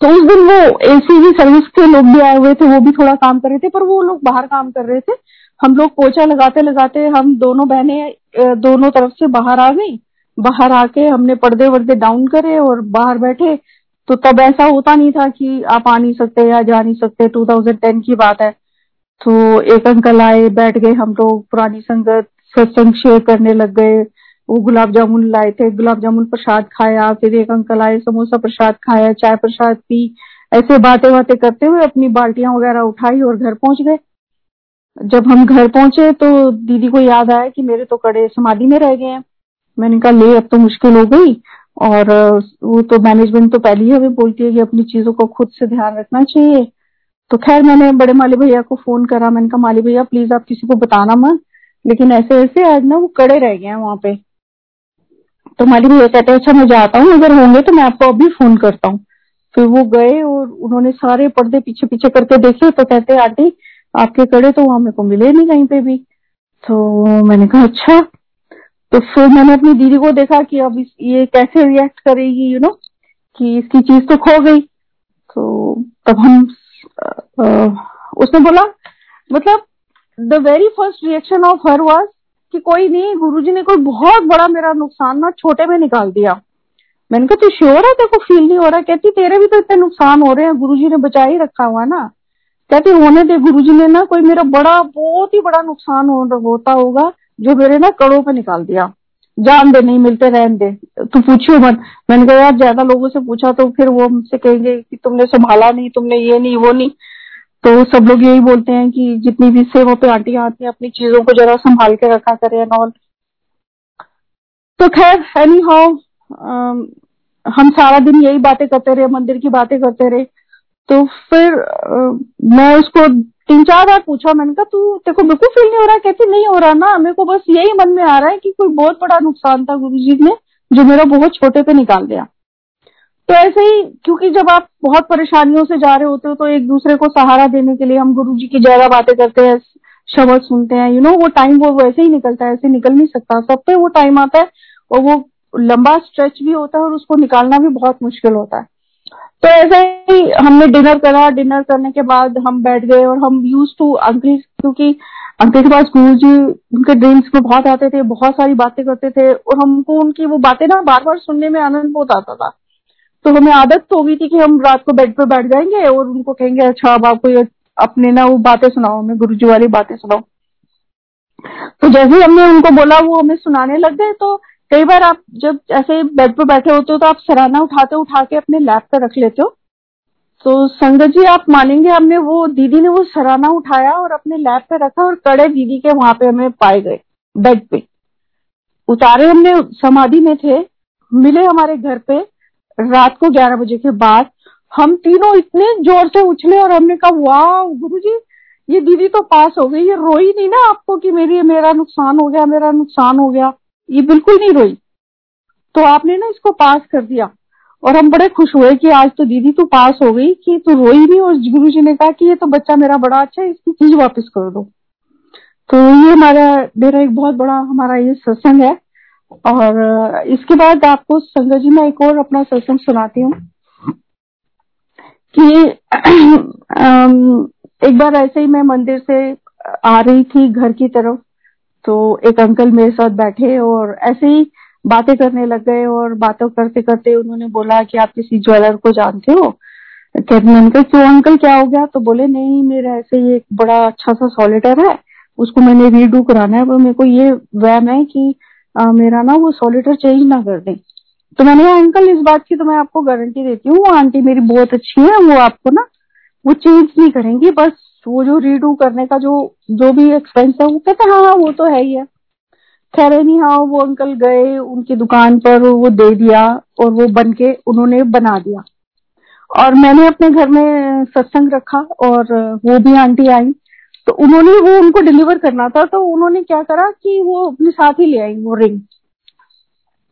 तो उस दिन वो एसी की सर्विस के लोग भी आए हुए थे, वो भी थोड़ा काम कर रहे थे, पर वो लोग बाहर काम कर रहे थे। हम लोग पोछा लगाते लगाते हम दोनों बहनें दोनों तरफ़ से बाहर आ गई। बाहर आके हमने पर्दे वर्दे डाउन करे और बाहर बैठे। तो तब ऐसा होता नहीं था कि आप आ नहीं सकते या जा नहीं सकते। 2010 की बात है। तो एक अंकल आए, बैठ गए हम लोग। पुरानी संगत, सत्संग शेयर करने लग गए। वो गुलाब जामुन लाए थे। गुलाब जामुन प्रसाद खाया। फिर एक अंकल आए, समोसा प्रसाद खाया, चाय प्रसाद पी। ऐसे बातें बातें करते हुए अपनी बाल्टियाँ वगैरह उठाई और घर पहुँच गए। जब हम घर पहुँचे तो दीदी को याद आया कि मेरे तो कड़े समाधि में रह गए हैं। मैंने कहा, ले, अब तो मुश्किल हो गई। और वो तो मैनेजमेंट तो पहले ही हमें बोलती है कि अपनी चीज़ों को खुद से ध्यान रखना चाहिए। तो खैर, मैंने बड़े माली भैया को फ़ोन करा। मैंने कहा, माली भैया प्लीज़ आप किसी को बताना मत। लेकिन ऐसे ऐसे आज ना वो कड़े रह गए हैं वहाँ पे। तो माली भैया कहते हैं अच्छा मैं जाता हूँ, अगर होंगे तो मैं आपको अभी फ़ोन करता हूँ। फिर वो गए और उन्होंने सारे पर्दे पीछे पीछे करके देखे तो कहते आंटी आपके कड़े तो वहाँ मेरे को मिले नहीं कहीं पे भी। तो मैंने कहा अच्छा। तो फिर मैंने अपनी दीदी को देखा कि अब ये कैसे रिएक्ट करेगी यू नो कि इसकी चीज़ तो खो गई। तो तब हम उसने बोला मतलब the very first reaction of her was कि कोई नहीं, गुरुजी ने कोई बहुत बड़ा मेरा नुकसान ना छोटे में निकाल दिया। मैंने कहा, तू श्योर है तेरे को फील नहीं हो रहा? कहती, तेरे भी तो इतने नुकसान हो रहे हैं, गुरुजी ने बचा ही रखा हुआ ना। कहती होने दे गुरुजी ने ना कोई मेरा बड़ा बहुत ही बड़ा नुकसान हो, होता होगा जो मेरे ना कड़ों पे निकाल दिया। जान दे नहीं मिलते रहन दे। तू पूछियो मत। मैंने कहा यार ज़्यादा लोगों से पूछा तो फिर वो हमसे कहेंगे कि तुमने संभाला नहीं तुमने ये नहीं वो नहीं। तो सब लोग यही बोलते हैं कि जितनी भी सेवा पे आंटियाँ आती हैं अपनी चीज़ों को जरा संभाल के रखा करे एंड ऑल तो खैर एनी हाउ हम सारा दिन यही बातें करते रहे मंदिर की बातें करते रहे। तो फिर मैं उसको तीन चार बार पूछा, मैंने कहा, तू को बिल्कुल फील नहीं हो रहा? कहती, नहीं हो रहा ना, मेरे को बस यही मन में आ रहा है कि कोई बहुत बड़ा नुकसान था गुरु जी ने, जो मेरा बहुत छोटे पे निकाल दिया। तो ऐसे ही, क्योंकि जब आप बहुत परेशानियों से जा रहे होते हो तो एक दूसरे को सहारा देने के लिए हम गुरु जी की ज़्यादा बातें करते हैं, शब्द सुनते हैं यू नो वो टाइम वो वैसे ही निकलता है, ऐसे निकल नहीं सकता। सब पे वो टाइम आता है, और वो लंबा स्ट्रेच भी होता है और उसको निकालना भी बहुत मुश्किल होता है। तो ऐसे ही हमने डिनर करा डिनर करने के बाद हम बैठ गए और हम यूज़ टू अंकल क्योंकि अंकल के पास गुरु जी, उनके ड्रीम्स में बहुत आते थे, बहुत सारी बातें करते थे और हमको उनकी वो बातें ना बार बार सुनने में आनंद बहुत आता था। तो हमें आदत तो होगी थी कि हम रात को बेड पर बैठ जाएँगे और उनको कहेंगे अच्छा अब आपको अपने ना वो बातें सुनाओ, हमें गुरु जी वाली बातें सुनाओ। तो जैसे हमने उनको बोला, वो हमें सुनाने लग गए तो कई बार आप जब ऐसे बेड पे बैठे होते हो तो आप सराहना उठाते उठा के अपने लैप पे रख लेते हो। तो संगत जी, आप मानेंगे हमने वो, दीदी ने वो सराहना उठाया और अपने लैप पे रखा और कड़े दीदी के वहाँ पे हमें पाए गए बेड पे। उतारे हमने, समाधि में थे, मिले हमारे घर पे रात को ग्यारह बजे के बाद। हम तीनों इतने ज़ोर से उछले और हमने कहा, वाह, गुरु जी, ये दीदी तो पास हो गई, ये रोई नहीं ना आपको कि मेरी, मेरा नुकसान हो गया, मेरा नुकसान हो गया। ये बिल्कुल नहीं रोई। तो आपने ना इसको पास कर दिया। और हम बड़े खुश हुए कि आज तो दीदी तू पास हो गई, कि तू रोई नहीं और गुरु जी ने कहा कि ये तो बच्चा मेरा बड़ा अच्छा है, इसकी चीज़ वापस कर दो। तो ये हमारा, मेरा एक बहुत बड़ा हमारा ये सत्संग है। और इसके बाद आपको संगत जी, मैं एक और अपना सत्संग सुनाती हूँ। कि एक बार ऐसे ही मैं मंदिर से आ रही थी घर की तरफ़। तो एक अंकल मेरे साथ बैठे और ऐसे ही बातें करने लग गए और बातों करते करते उन्होंने बोला कि आप किसी ज्वेलर को जानते हो? कहते मैंने कहा क्यों अंकल क्या हो गया? तो बोले नहीं मेरा ऐसे ही एक बड़ा अच्छा सा सॉलिटर है उसको मैंने रीडू कराना है पर मेरे को ये वहम है कि आ, मेरा ना वो सॉलिटर चेंज ना कर दे। तो मैंने कहा अंकल इस बात की तो मैं आपको गारंटी देती हूँ वो आंटी मेरी बहुत अच्छी है वो आपको ना वो चेंज नहीं करेंगी बस वो जो रीडू करने का जो जो भी एक्सपेंस है, वो कहते हाँ हाँ वो तो है ही है। खैर नहीं हाँ वो अंकल गए, उनकी दुकान पर वो दे दिया और वो बन के उन्होंने बना दिया। और मैंने अपने घर में सत्संग रखा और वो भी आंटी आई। तो उन्होंने वो उनको डिलीवर करना था तो उन्होंने क्या करा कि वो अपने साथ ही ले आई वो रिंग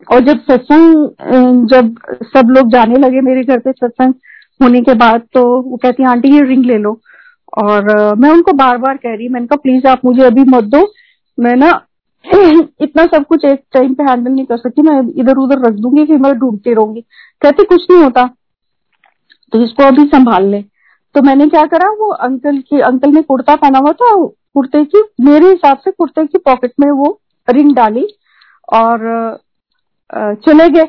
और जब सत्संग, जब सब लोग जाने लगे मेरे घर पे सत्संग होने के बाद तो वो कहती आंटी, ये रिंग ले लो। और मैं उनको बार बार कह रही मैंने कहा, प्लीज़ आप मुझे अभी मत दो, मैं ना <clears throat> इतना सब कुछ एक टाइम पे हैंडल नहीं कर सकती, मैं इधर उधर रख दूँगी फिर मैं ढूंढती रहूँगी। कहती, कुछ नहीं होता तो इसको अभी संभाल ले। तो मैंने क्या करा, वो अंकल की, अंकल ने कुर्ता पहना हुआ था, कुर्ते की, मेरे हिसाब से कुर्ते की पॉकेट में वो रिंग डाली और चले गए।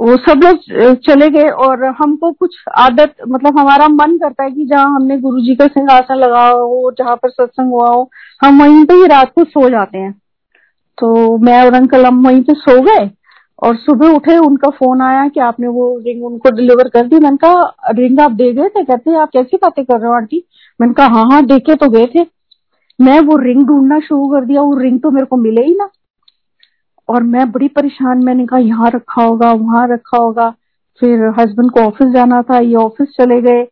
वो सब लोग चले गए और हमको कुछ आदत मतलब हमारा मन करता है कि जहाँ हमने गुरु जी का सिंहासन लगा हो, जहाँ पर सत्संग हुआ हो, हम वहीं पे ही रात को सो जाते हैं। तो मैं और अंकल हम वहीं पे सो गए और सुबह उठे उनका फ़ोन आया कि आपने वो रिंग उनको डिलीवर कर दी। मैंने कहा, रिंग आप दे गए थे? कहते, आप कैसी बातें कर रहे हो आंटी? मैंने कहा हाँ हाँ देखे तो गए थे। मैं वो रिंग ढूंढना शुरू कर दिया। वो रिंग तो मेरे को मिले ही ना। और मैं बड़ी परेशान, मैंने कहा, यहाँ रखा होगा, वहाँ रखा होगा। फिर हस्बैंड को ऑफ़िस जाना था, ये ऑफ़िस चले गए।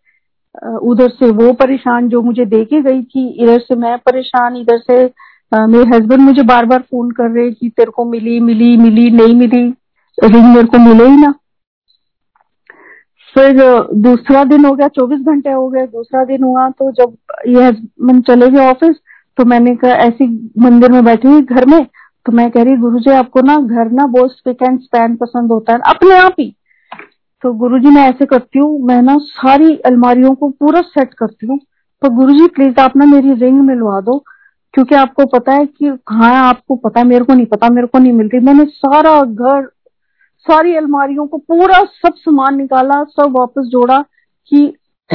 उधर से वो परेशान जो मुझे दे के गई थी, इधर से मैं परेशान, इधर से मेरे हस्बैंड मुझे बार बार फ़ोन कर रहे कि तेरे को मिली मिली मिली, नहीं मिली। रिंग मेरे को मिले ही ना। फिर दूसरा दिन हो गया, चौबीस घंटे हो गए, दूसरा दिन हुआ तो जब ये हस्बैंड चले गए ऑफ़िस तो मैंने कहा, ऐसी मंदिर में बैठी हुई, घर में तो मैं कह रही गुरु जी आपको ना घर ना बहुत स्पिक एंड स्पैन पसंद होता है, अपने आप ही। तो गुरु जी मैं ऐसे करती हूँ, मैं ना सारी अलमारियों को पूरा सेट करती हूँ। तो गुरु जी प्लीज़ आप ना मेरी रिंग मिलवा दो, क्योंकि आपको पता है कि हाँ आपको पता मेरे को नहीं पता, मेरे को नहीं मिलती। मैंने सारा घर, सारी अलमारियों को पूरा सब सामान निकाला, सब वापस जोड़ा, कि <clears throat>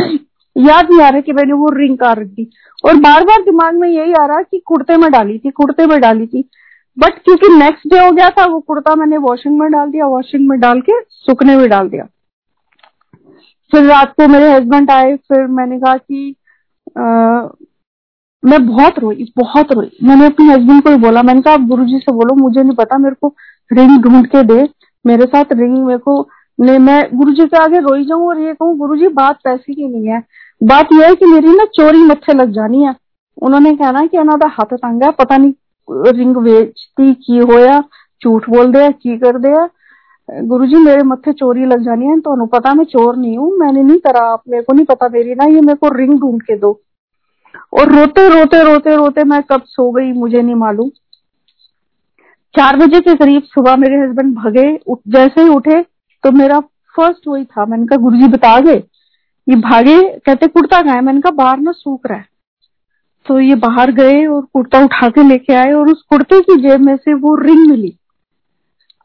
याद नहीं आ रहा कि मैंने वो रिंग कार रख। दी और बार बार दिमाग में यही आ रहा कि कुर्ते में डाली थी, कुर्ते में डाली थी। बट क्योंकि नेक्स्ट डे हो गया था वो कुर्ता मैंने वॉशिंग में डाल दिया वॉशिंग में डाल के सूखने में डाल दिया। फिर रात को मेरे हस्बैंड आए फिर मैंने कहा कि आ, मैं बहुत रोई बहुत रोई। मैंने अपने हस्बैंड को ही बोला मैंने कहा आप गुरु जी से बोलो मुझे नहीं पता मेरे को रिंग ढूंढ के दे मेरे साथ रिंग मेरे को नहीं मैं गुरु जी के आगे रोई जाऊँ और ये कहूँ गुरु जी बात पैसे की नहीं है। बात यह है कि मेरी ना चोरी मत्थे लग जानी है। उन्होंने कहना कि अनादा हाथ है पता नहीं ਰਿੰਗ ਵੇਚਤੀ ਕੀ ਹੋਇਆ ਝੂਠ ਬੋਲਦੇ ਆ ਕੀ ਕਰਦੇ ਆ गुरु जी मेरे मत्थे चोरी लग जानी है तो पता मैं चोर नहीं हूँ मैंने नहीं करा मेरे को नहीं पता मेरी ना ये मेरे को रिंग ढूंढ के दो और रोते रोते रोते रोते मैं कब सो गई मुझे नहीं मालूम चार बजे के करीब सुबह मेरे हस्बैंड भगे जैसे ही उठे तो मेरा फर्स्ट वही था मैंने कहा गुरु जी बता गए ये भागे कहते कुर्ता कहा है मैंने कहा बाहर ना सूख रहा है तो ये बाहर गए और कुर्ता उठा के लेके आए और उस कुर्ते की जेब में से वो रिंग मिली।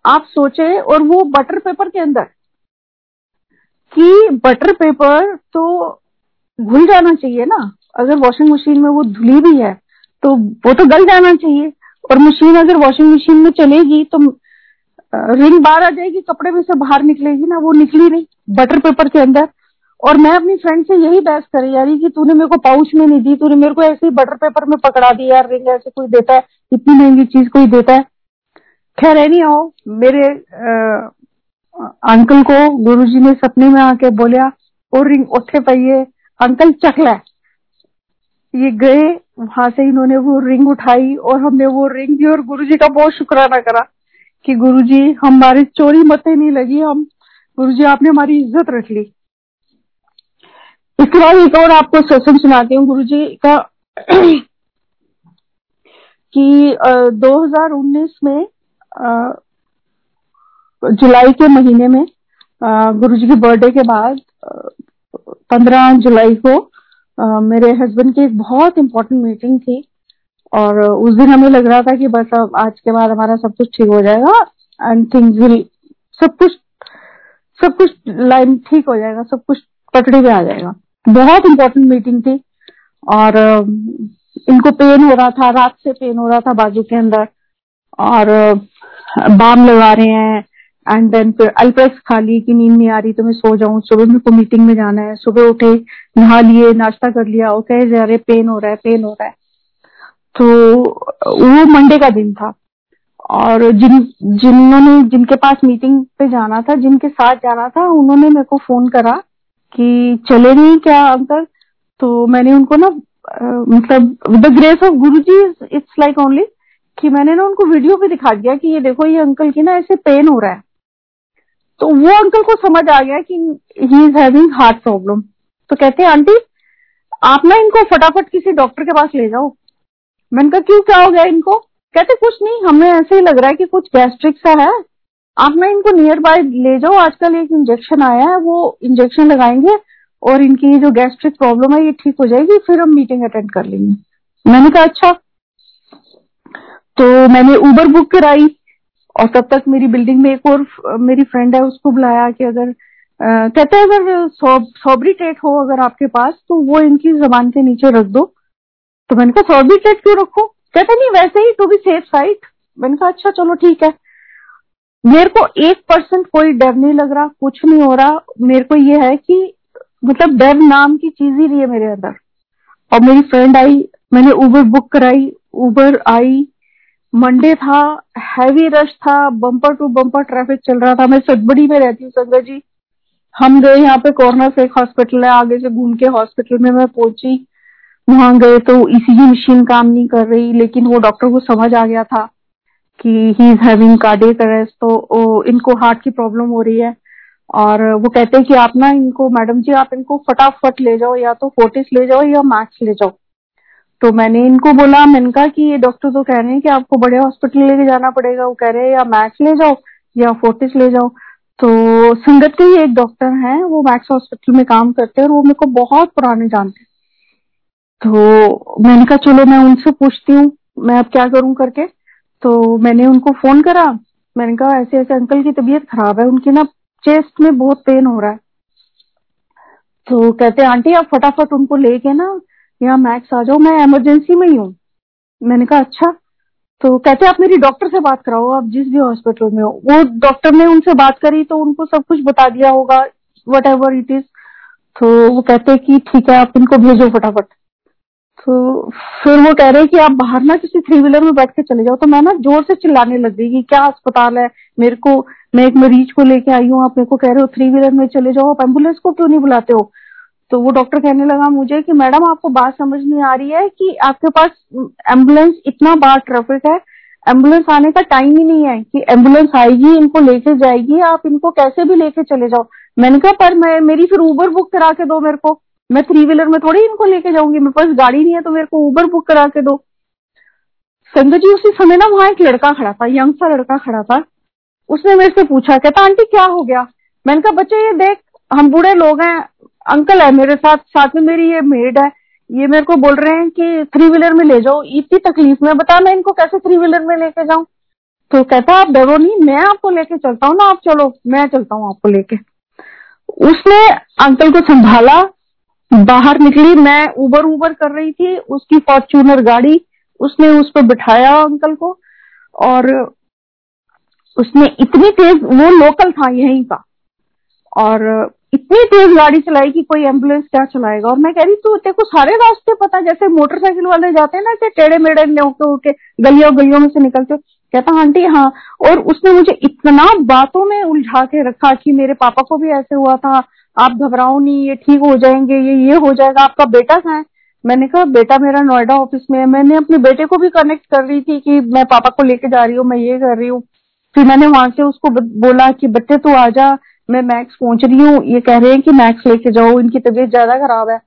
आप सोचे और वो बटर पेपर के अंदर कि बटर पेपर तो घुल जाना चाहिए ना। अगर वॉशिंग मशीन में वो धुली भी है तो वो तो गल जाना चाहिए। और मशीन अगर वॉशिंग मशीन में चलेगी तो रिंग बाहर आ जाएगी, कपड़े में से बाहर निकलेगी ना, वो निकली नहीं। बटर पेपर के अंदर और मैं अपनी फ्रेंड से यही बहस करी जा रही कि तूने मेरे को पाउच में नहीं दी तूने मेरे को ऐसे ही बटर पेपर में पकड़ा दी यार रिंग ऐसे कोई देता है इतनी महँगी चीज़ कोई देता है। खैर नहीं आओ मेरे आ, अंकल को गुरुजी ने सपने में आके बोलिया और रिंग उठे पाइये अंकल चकला ये गए वहाँ से इन्होंने वो रिंग उठाई और हमने वो रिंग दी और गुरुजी का बहुत शुक्राना करा कि गुरुजी हमारी चोरी मते नहीं लगी हम गुरुजी आपने हमारी इज़्ज़त रख ली। इसके बाद एक और आपको सत्संग सुनाती हूँ गुरु जी का कि आ, 2019 में आ, जुलाई के महीने में गुरु जी के बर्थडे के बाद पंद्रह जुलाई को आ, मेरे हस्बैंड की एक बहुत इम्पोर्टेंट मीटिंग थी। और उस दिन हमें लग रहा था कि बस अब आज के बाद हमारा सब कुछ ठीक हो जाएगा एंड थिंग्स विल सब कुछ सब कुछ लाइन ठीक हो जाएगा सब कुछ पटड़ी पे आ जाएगा। बहुत इम्पोर्टेंट मीटिंग थी और इनको पेन हो रहा था, रात से पेन हो रहा था बाजू के अंदर और बाम लगा रहे हैं एंड देन फिर अल्प्रेस खा ली कि नींद नहीं आ रही तो मैं सो जाऊँ। सुबह मेरे को मीटिंग में जाना है। सुबह उठे, नहा लिए, नाश्ता कर लिया, और कहे रहे पेन हो रहा है पेन हो रहा है। तो वो मंडे का दिन था और जिन, जिन्होंने, जिनके पास मीटिंग पे जाना था, जिनके साथ जाना था, उन्होंने मेरे को फ़ोन करा कि चले नहीं क्या अंकल तो मैंने उनको ना मतलब the grace of Guru ji it's like only कि मैंने ना उनको वीडियो भी दिखा दिया कि ये देखो, ये अंकल की ना ऐसे पेन हो रहा है। तो वो अंकल को समझ आ गया कि he is having heart problem तो कहते हैं आंटी आप ना इनको फटाफट किसी डॉक्टर के पास ले जाओ। मैंने कहा, क्यों, क्या हो गया इनको? कहते, कुछ नहीं, हमें ऐसे ही लग रहा है कि कुछ गैस्ट्रिक सा है। आप ना इनको नियर बाय ले जाओ। आजकल एक इंजेक्शन आया है वो इंजेक्शन लगाएँगे और इनकी जो गैस्ट्रिक प्रॉब्लम है ये ठीक हो जाएगी फिर हम मीटिंग अटेंड कर लेंगे। मैंने कहा अच्छा। तो मैंने उबर बुक कराई और तब तक मेरी बिल्डिंग में एक और मेरी फ्रेंड है उसको बुलाया कि अगर आ, कहते हैं अगर सॉब्रिटेट हो अगर आपके पास तो वो इनकी जबान के नीचे रख दो। तो मैंने कहा सॉब्रिटेट क्यों रखो? कहते नहीं वैसे ही टू बी सेफ़ साइड मैंने कहा अच्छा चलो ठीक है। मेरे को एक परसेंट कोई डर नहीं लग रहा, कुछ नहीं हो रहा। मेरे को ये है कि मतलब डर नाम की चीज़ ही नहीं है मेरे अंदर। और मेरी फ्रेंड आई, मैंने उबर बुक कराई उबर आई। मंडे था हैवी रश था बम्पर टू बम्पर ट्रैफ़िक चल रहा था। मैं सदबड़ी में रहती हूँ, संगत जी। हम गए यहाँ पे कॉर्नर से एक हॉस्पिटल है, आगे से घूम के हॉस्पिटल में मैं पहुँची। वहाँ गए तो ईसीजी मशीन काम नहीं कर रही, लेकिन वो डॉक्टर को समझ आ गया था। कि he is having cardiac arrest तो ओ, इनको हार्ट की प्रॉब्लम हो रही है। और वो कहते हैं कि आप ना इनको मैडम जी आप इनको फटाफट ले जाओ या तो फोर्टिस ले जाओ या मैक्स ले जाओ। तो मैंने इनको बोला मैंने कहा कि ये डॉक्टर तो कह रहे हैं कि आपको बड़े हॉस्पिटल लेके जाना पड़ेगा। वो कह रहे हैं या मैक्स ले जाओ या फोर्टिस ले जाओ। तो संगत के ही एक डॉक्टर हैं वो मैक्स हॉस्पिटल में काम करते हैं और वो मेरे को बहुत पुराने जानते तो मैंने कहा चलो मैं उनसे पूछती हूँ मैं अब क्या करूँ करके? तो मैंने उनको फ़ोन करा। मैंने कहा, ऐसे ऐसे अंकल की तबीयत खराब है, उनकी ना चेस्ट में बहुत पेन हो रहा है। तो कहते, आंटी, आप फटाफट उनको लेके ना यहाँ मैक्स आ जाओ, मैं इमरजेंसी में ही हूँ। मैंने कहा अच्छा। तो कहते, आप मेरी डॉक्टर से बात कराओ, आप जिस भी हॉस्पिटल में हो। वो डॉक्टर ने उनसे बात करी तो उनको सब कुछ बता दिया होगा वट एवर इट इज़ तो वो कहते कि, ठीक है, आप इनको भेजो फटाफट। तो फिर वो कह रहे कि आप बाहर ना किसी थ्री व्हीलर में बैठ के चले जाओ तो मैं ना ज़ोर से चिल्लाने लग गई कि क्या अस्पताल है? मेरे को, मैं एक मरीज़ को लेके आई हूँ, आप मेरे को कह रहे हो थ्री व्हीलर में चले जाओ, आप एंबुलेंस को क्यों नहीं बुलाते हो? तो वो डॉक्टर कहने लगा मुझे कि मैडम, आपको बात समझ नहीं आ रही है कि आपके पास एंबुलेंस इतना बार ट्रैफ़िक है एंबुलेंस आने का टाइम ही नहीं है कि एंबुलेंस आएगी, इनको लेके जाएगी, आप इनको कैसे भी लेके चले जाओ। मैंने कहा, पर मैं, मेरी फिर ऊबर बुक करा के दो मेरे को। मैं थ्री व्हीलर में थोड़ी इनको लेके जाऊँगी। मेरे पास गाड़ी नहीं है तो मेरे को ऊबर बुक करा के दो। संजय जी, उसी समय ना वहाँ एक लड़का खड़ा था यंग सा लड़का खड़ा था। उसने मेरे से पूछा, कहता, आंटी, क्या हो गया? मैंने कहा, बच्चे, ये देख, हम बूढ़े लोग हैं अंकल है मेरे साथ साथ में मेरी ये मेड है। ये मेरे को बोल रहे हैं कि थ्री व्हीलर में ले जाओ, इतनी तकलीफ़ में। बता, मैं इनको कैसे थ्री व्हीलर में लेके जाऊँ? तो कहता, आप डरो नहीं, मैं आपको लेके चलता हूँ ना, आप चलो, मैं चलता हूँ आपको लेके। उसने अंकल को संभाला बाहर निकली, मैं उबर उबर कर रही थी, उसकी फॉर्च्यूनर गाड़ी, उसने उस पर बिठाया अंकल को, और उसने इतनी तेज, वो लोकल था यहीं का, और इतनी तेज गाड़ी चलाई कि कोई एंबुलेंस क्या चलाएगा, और मैं कह रही, तू तेरे को सारे रास्ते पता, जैसे मोटरसाइकिल वाले जाते हैं ना ऐसे टेढ़े मेढ़े होके होके गलियों गलियों में से निकलते कहता, आंटी हाँ। और उसने मुझे इतना बातों में उलझा के रखा कि मेरे पापा को भी ऐसे हुआ था आप घबराओ नहीं, ये ठीक हो जाएँगे, ये ये हो जाएगा, आपका बेटा कहाँ है? मैंने कहा, बेटा मेरा नोएडा ऑफ़िस में है। मैंने अपने बेटे को भी कनेक्ट कर रही थी कि मैं पापा को लेके जा रही हूँ, मैं ये कर रही हूँ। फिर मैंने वहाँ से उसको बोला कि, बच्चे, तू आ जा, मैं मैक्स पहुँच रही हूँ। ये कह रहे हैं कि मैक्स लेके जाओ, इनकी तबीयत ज़्यादा खराब है।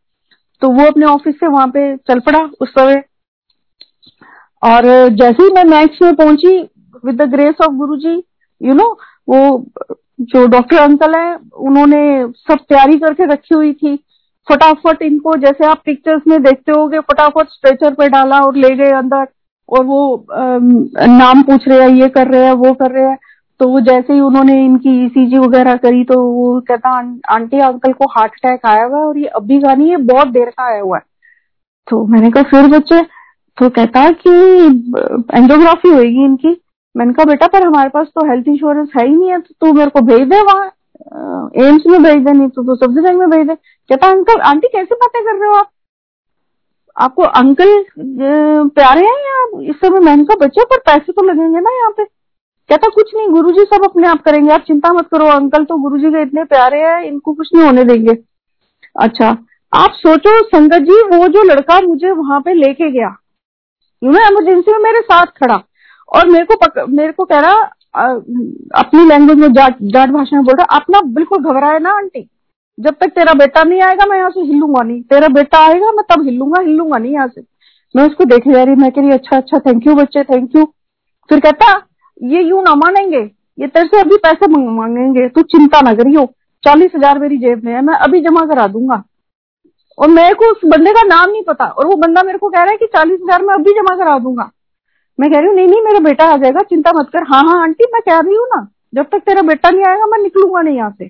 तो वो अपने ऑफ़िस से वहाँ पे चल पड़ा उस समय। और जैसे ही मैं मैक्स में पहुँची with the grace of Guru ji you know वो जो डॉक्टर अंकल है, उन्होंने सब तैयारी करके रखी हुई थी। फटाफट इनको, जैसे आप पिक्चर्स में देखते हो फटाफट स्ट्रेचर पे डाला और ले गए अंदर। और वो नाम पूछ रहे हैं, ये कर रहे हैं, वो कर रहे हैं। तो वो जैसे ही उन्होंने इनकी ईसीजी e वगैरह करी तो वो कहता आंटी, अंकल को हार्ट अटैक आया हुआ है और ये अभी का नहीं है बहुत देर का आया हुआ है। तो मैंने कहा, फिर बच्चे? तो कहता कि एंजियोग्राफी होगी इनकी। मैंने कहा, बेटा, पर हमारे पास तो हेल्थ इंश्योरेंस है ही नहीं है तो तू मेरे को भेज दे वहाँ एम्स में भेज दे, नहीं तो तू सब्ज़ी में भेज दे। कहता अंकल आंटी कैसे बातें कर रहे हो आप? आपको अंकल प्यारे हैं या इस समय मैंने कहा बच्चों पर पैसे तो लगेंगे ना यहाँ पे? कहता कुछ नहीं, गुरुजी सब अपने आप करेंगे। आप चिंता मत करो अंकल तो गुरुजी के इतने प्यारे हैं, इनको कुछ नहीं होने देंगे। अच्छा आप सोचो, संगत जी, वो जो लड़का मुझे वहाँ पे लेके गया यू नो इमरजेंसी में मेरे साथ खड़ा और मेरे को पक, मेरे को कह रहा आ, अपनी लैंग्वेज में जाट भाषा में बोल रहा आप ना बिल्कुल घबराए ना आंटी। जब तक तेरा बेटा नहीं आएगा मैं यहाँ से हिलूँगा नहीं। तेरा बेटा आएगा मैं तब हिलूँगा हिलूँगा नहीं यहाँ से। मैं उसको देखे जा रही मैं कह रही अच्छा अच्छा थैंक यू बच्चे थैंक यू फिर कहता ये यूँ ना मानेंगे ये तेरे से अभी पैसे मांगेंगे तू चिंता ना करियो। चालीस हज़ार मेरी जेब में है मैं अभी जमा करा दूँगा। और मेरे को उस बंदे का नाम नहीं पता और वो बंदा मेरे को कह रहा है कि चालीस हज़ार मैं अभी जमा करा दूँगा। मैं कह रही हूँ, नहीं नहीं, मेरा बेटा आ जाएगा, चिंता मत कर। हाँ हाँ आंटी, मैं कह रही हूँ ना, जब तक तेरा बेटा नहीं आएगा, मैं निकलूँगा नहीं यहाँ से।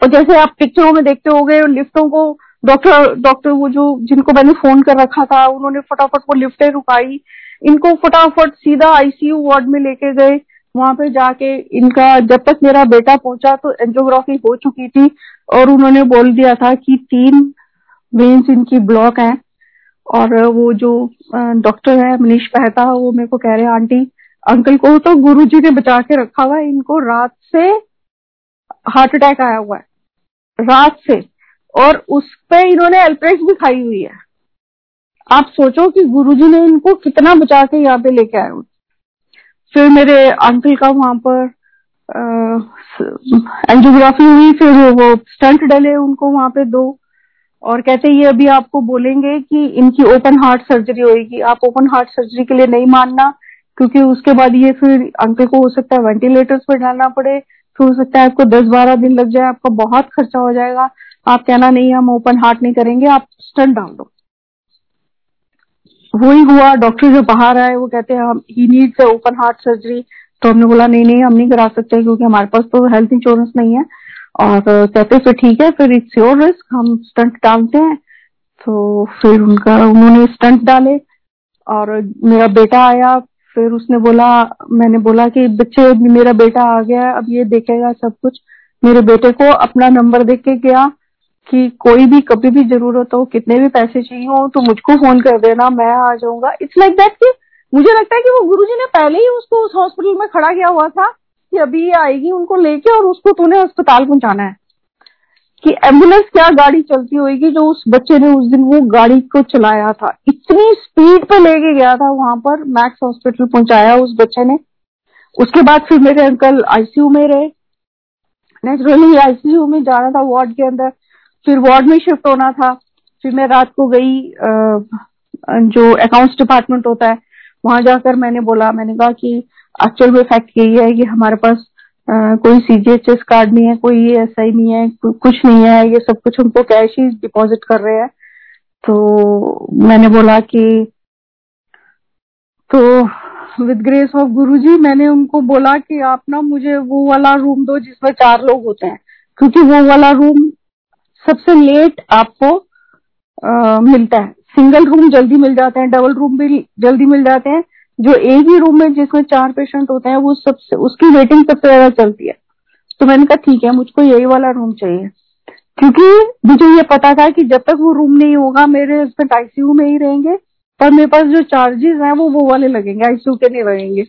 और जैसे आप पिक्चरों में देखते हो गए लिफ्टों को डॉक्टर डॉक्टर वो जो, जिनको मैंने फ़ोन कर रखा था, उन्होंने फटाफट वो लिफ्टें रुकाई। इनको फटाफट सीधा आईसीयू वार्ड में लेके गए। वहाँ पे जाके इनका, जब तक मेरा बेटा पहुँचा तो एंजियोग्राफी हो चुकी थी। और उन्होंने बोल दिया था कि तीन वेन्स इनकी ब्लॉक है। और वो जो डॉक्टर है, मनीष पहता वो मेरे को कह रहे आंटी, अंकल को तो गुरु जी ने बचा के रखा हुआ है, इनको रात से हार्ट अटैक आया हुआ है, रात से, और उस पे इन्होंने एल्प्रेक्स भी खाई हुई है। आप सोचो कि गुरुजी ने इनको कितना बचा के यहाँ पे लेके आए फिर मेरे अंकल का वहाँ पर एंजियोग्राफी हुई, फिर वो स्टंट डले उनको वहाँ पे दो। और कहते ये अभी आपको बोलेंगे कि इनकी ओपन हार्ट सर्जरी होगी आप ओपन हार्ट सर्जरी के लिए नहीं मानना, क्योंकि उसके बाद ये फिर अंकल को हो सकता है वेंटिलेटर्स पर डालना पड़े। फिर हो सकता है आपको दस बारह दिन लग जाए, आपका बहुत खर्चा हो जाएगा। आप कहना नहीं, हम ओपन हार्ट नहीं करेंगे, आप स्टंट डाल दो। वही हुआ डॉक्टर जो बाहर आए, वो कहते हैं, हम he needs open heart surgery तो हमने बोला, नहीं नहीं, हम नहीं करा सकते, क्योंकि हमारे पास तो हेल्थ इंश्योरेंस नहीं है। और कहते फिर ठीक है, फिर इट्स योर रिस्क हम स्टंट डालते हैं. तो फिर उनका, उन्होंने स्टंट डाले और मेरा बेटा आया, फिर उसने बोला, मैंने बोला कि, बच्चे, मेरा बेटा आ गया अब ये देखेगा सब कुछ। मेरे बेटे को अपना नंबर दे के गया कि कोई भी, कभी भी ज़रूरत हो, कितने भी पैसे चाहिए हो तो मुझको फ़ोन कर देना, मैं आ जाऊँगा। इट्स लाइक दैट कि मुझे लगता है कि वो गुरुजी ने पहले ही उसको उस हॉस्पिटल में खड़ा किया हुआ था। कि अभी ये आएगी, उनको लेके और उसको तूने अस्पताल पहुंचाना है। कि एंबुलेंस क्या गाड़ी चलती होगी जो उस बच्चे ने उस दिन वो गाड़ी को चलाया था। इतनी स्पीड पे लेके गया था वहाँ पर मैक्स हॉस्पिटल पहुँचाया उस बच्चे ने। उसके बाद फिर मेरे अंकल आईसीयू में रहे। नेचुरली आईसीयू में जाना था वार्ड के अंदर। फिर वार्ड में शिफ्ट होना था। फिर मैं रात को गई जो अकाउंट्स डिपार्टमेंट होता है, वहाँ जाकर मैंने बोला, मैंने कहा कि एक्चुअल में फैक्ट यही है कि हमारे पास आ, कोई सीजीएचएस कार्ड नहीं है कोई एस आई नहीं है कुछ नहीं है ये सब कुछ हमको कैश ही डिपॉजिट कर रहे हैं। तो मैंने बोला कि तो विद ग्रेस ऑफ़ गुरुजी मैंने उनको बोला कि आप ना मुझे वो वाला रूम दो जिसमें चार लोग होते हैं। क्योंकि वो वाला रूम सबसे लेट आपको आ, मिलता है। सिंगल रूम जल्दी मिल जाते हैं डबल रूम भी जल्दी मिल जाते हैं। जो एक ही रूम में जिसमें चार पेशेंट होते हैं, वो सबसे, उसकी वेटिंग सबसे ज़्यादा चलती है। तो मैंने कहा, ठीक है, मुझको यही वाला रूम चाहिए। क्योंकि मुझे ये पता था कि जब तक वो रूम नहीं होगा, मेरे हस्बैंड आईसीयू में ही रहेंगे पर मेरे पास जो चार्जेस हैं, वो वो वाले लगेंगे आईसीयू के नहीं लगेंगे।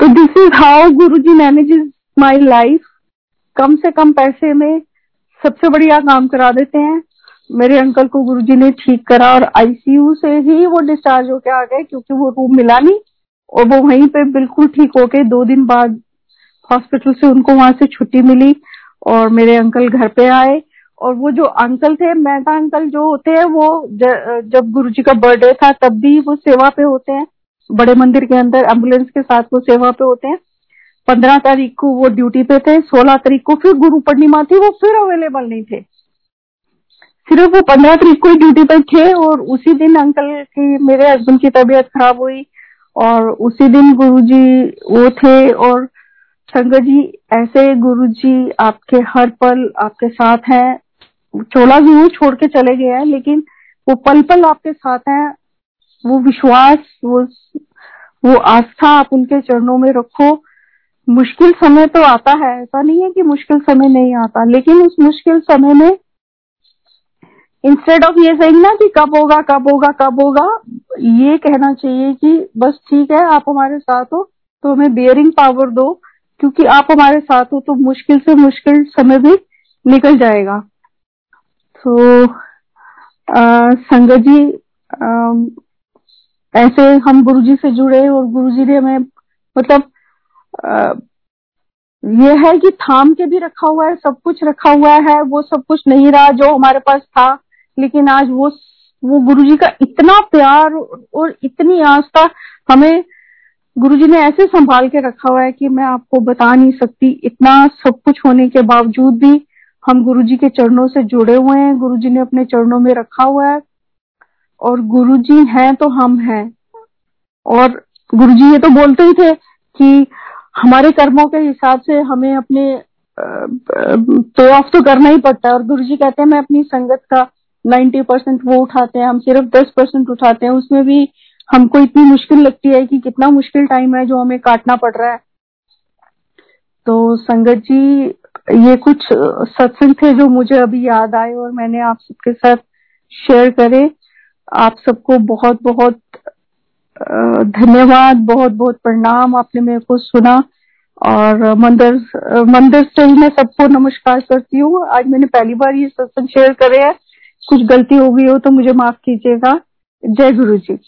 तो this is how Guru ji manages my life कम से कम पैसे में सबसे बढ़िया काम करा देते हैं। मेरे अंकल को गुरुजी ने ठीक करा और आईसीयू से ही वो डिस्चार्ज होके आ गए क्योंकि वो रूम मिला नहीं और वो वहीं पे बिल्कुल ठीक होके दो दिन बाद हॉस्पिटल से उनको वहाँ से छुट्टी मिली और मेरे अंकल घर पे आए और वो जो अंकल थे मेहता अंकल जो होते हैं वो ज, जब गुरुजी का बर्थडे था तब भी वो सेवा पे होते हैं। बड़े मंदिर के अंदर एंबुलेंस के साथ वो सेवा पे होते हैं। पंद्रह तारीख को वो ड्यूटी पे थे सोलह तारीख को फिर गुरु पूर्णिमा थी वो फिर अवेलेबल नहीं थे। सिर्फ़ वो पंद्रह तारीख को ही ड्यूटी पर थे और उसी दिन अंकल की, मेरे हस्बैंड की तबीयत खराब हुई और उसी दिन गुरुजी वो थे और शंकर जी, ऐसे गुरुजी आपके हर पल आपके साथ हैं। चोला ज़रूर छोड़ के चले गए हैं, लेकिन वो पल पल आपके साथ हैं। वो विश्वास, वो वो आस्था आप उनके चरणों में रखो। मुश्किल समय तो आता है, ऐसा नहीं है कि मुश्किल समय नहीं आता, लेकिन उस मुश्किल समय में इंस्टेड ऑफ़ ये सही ना कि कब होगा कब होगा कब होगा ये कहना चाहिए कि बस ठीक है आप हमारे साथ हो तो हमें बियरिंग पावर दो क्योंकि आप हमारे साथ हो तो मुश्किल से मुश्किल समय भी निकल जाएगा। तो संगत जी आ, ऐसे हम गुरुजी से जुड़े और गुरुजी ने हमें मतलब ये है कि थाम के भी रखा हुआ है सब कुछ रखा हुआ है वो सब कुछ नहीं रहा जो हमारे पास था। लेकिन आज वो वो गुरु जी का इतना प्यार और इतनी आस्था हमें गुरुजी ने ऐसे संभाल के रखा हुआ है कि मैं आपको बता नहीं सकती। इतना सब कुछ होने के बावजूद भी हम गुरुजी के चरणों से जुड़े हुए हैं। गुरुजी ने अपने चरणों में रखा हुआ है। और गुरुजी हैं तो हम हैं। और गुरुजी ये तो बोलते ही थे कि हमारे कर्मों के हिसाब से हमें अपने पे ऑफ़ तो करना ही पड़ता है। और गुरु जी कहते हैं, मैं अपनी संगत का 90 परसेंट वो उठाते हैं, हम सिर्फ़ 10 परसेंट उठाते हैं, उसमें भी हमको इतनी मुश्किल लगती है कि कितना मुश्किल टाइम है जो हमें काटना पड़ रहा है। तो संगत जी, ये कुछ सत्संग थे जो मुझे अभी याद आए और मैंने आप सबके साथ शेयर करे। आप सबको बहुत बहुत धन्यवाद बहुत बहुत प्रणाम, आपने मेरे को सुना और मंदिर मंदिर से ही मैं सबको नमस्कार करती हूँ। आज मैंने पहली बार ये सत्संग शेयर करे है। कुछ गलती हो गई हो तो मुझे माफ़ कीजिएगा। जय गुरु जी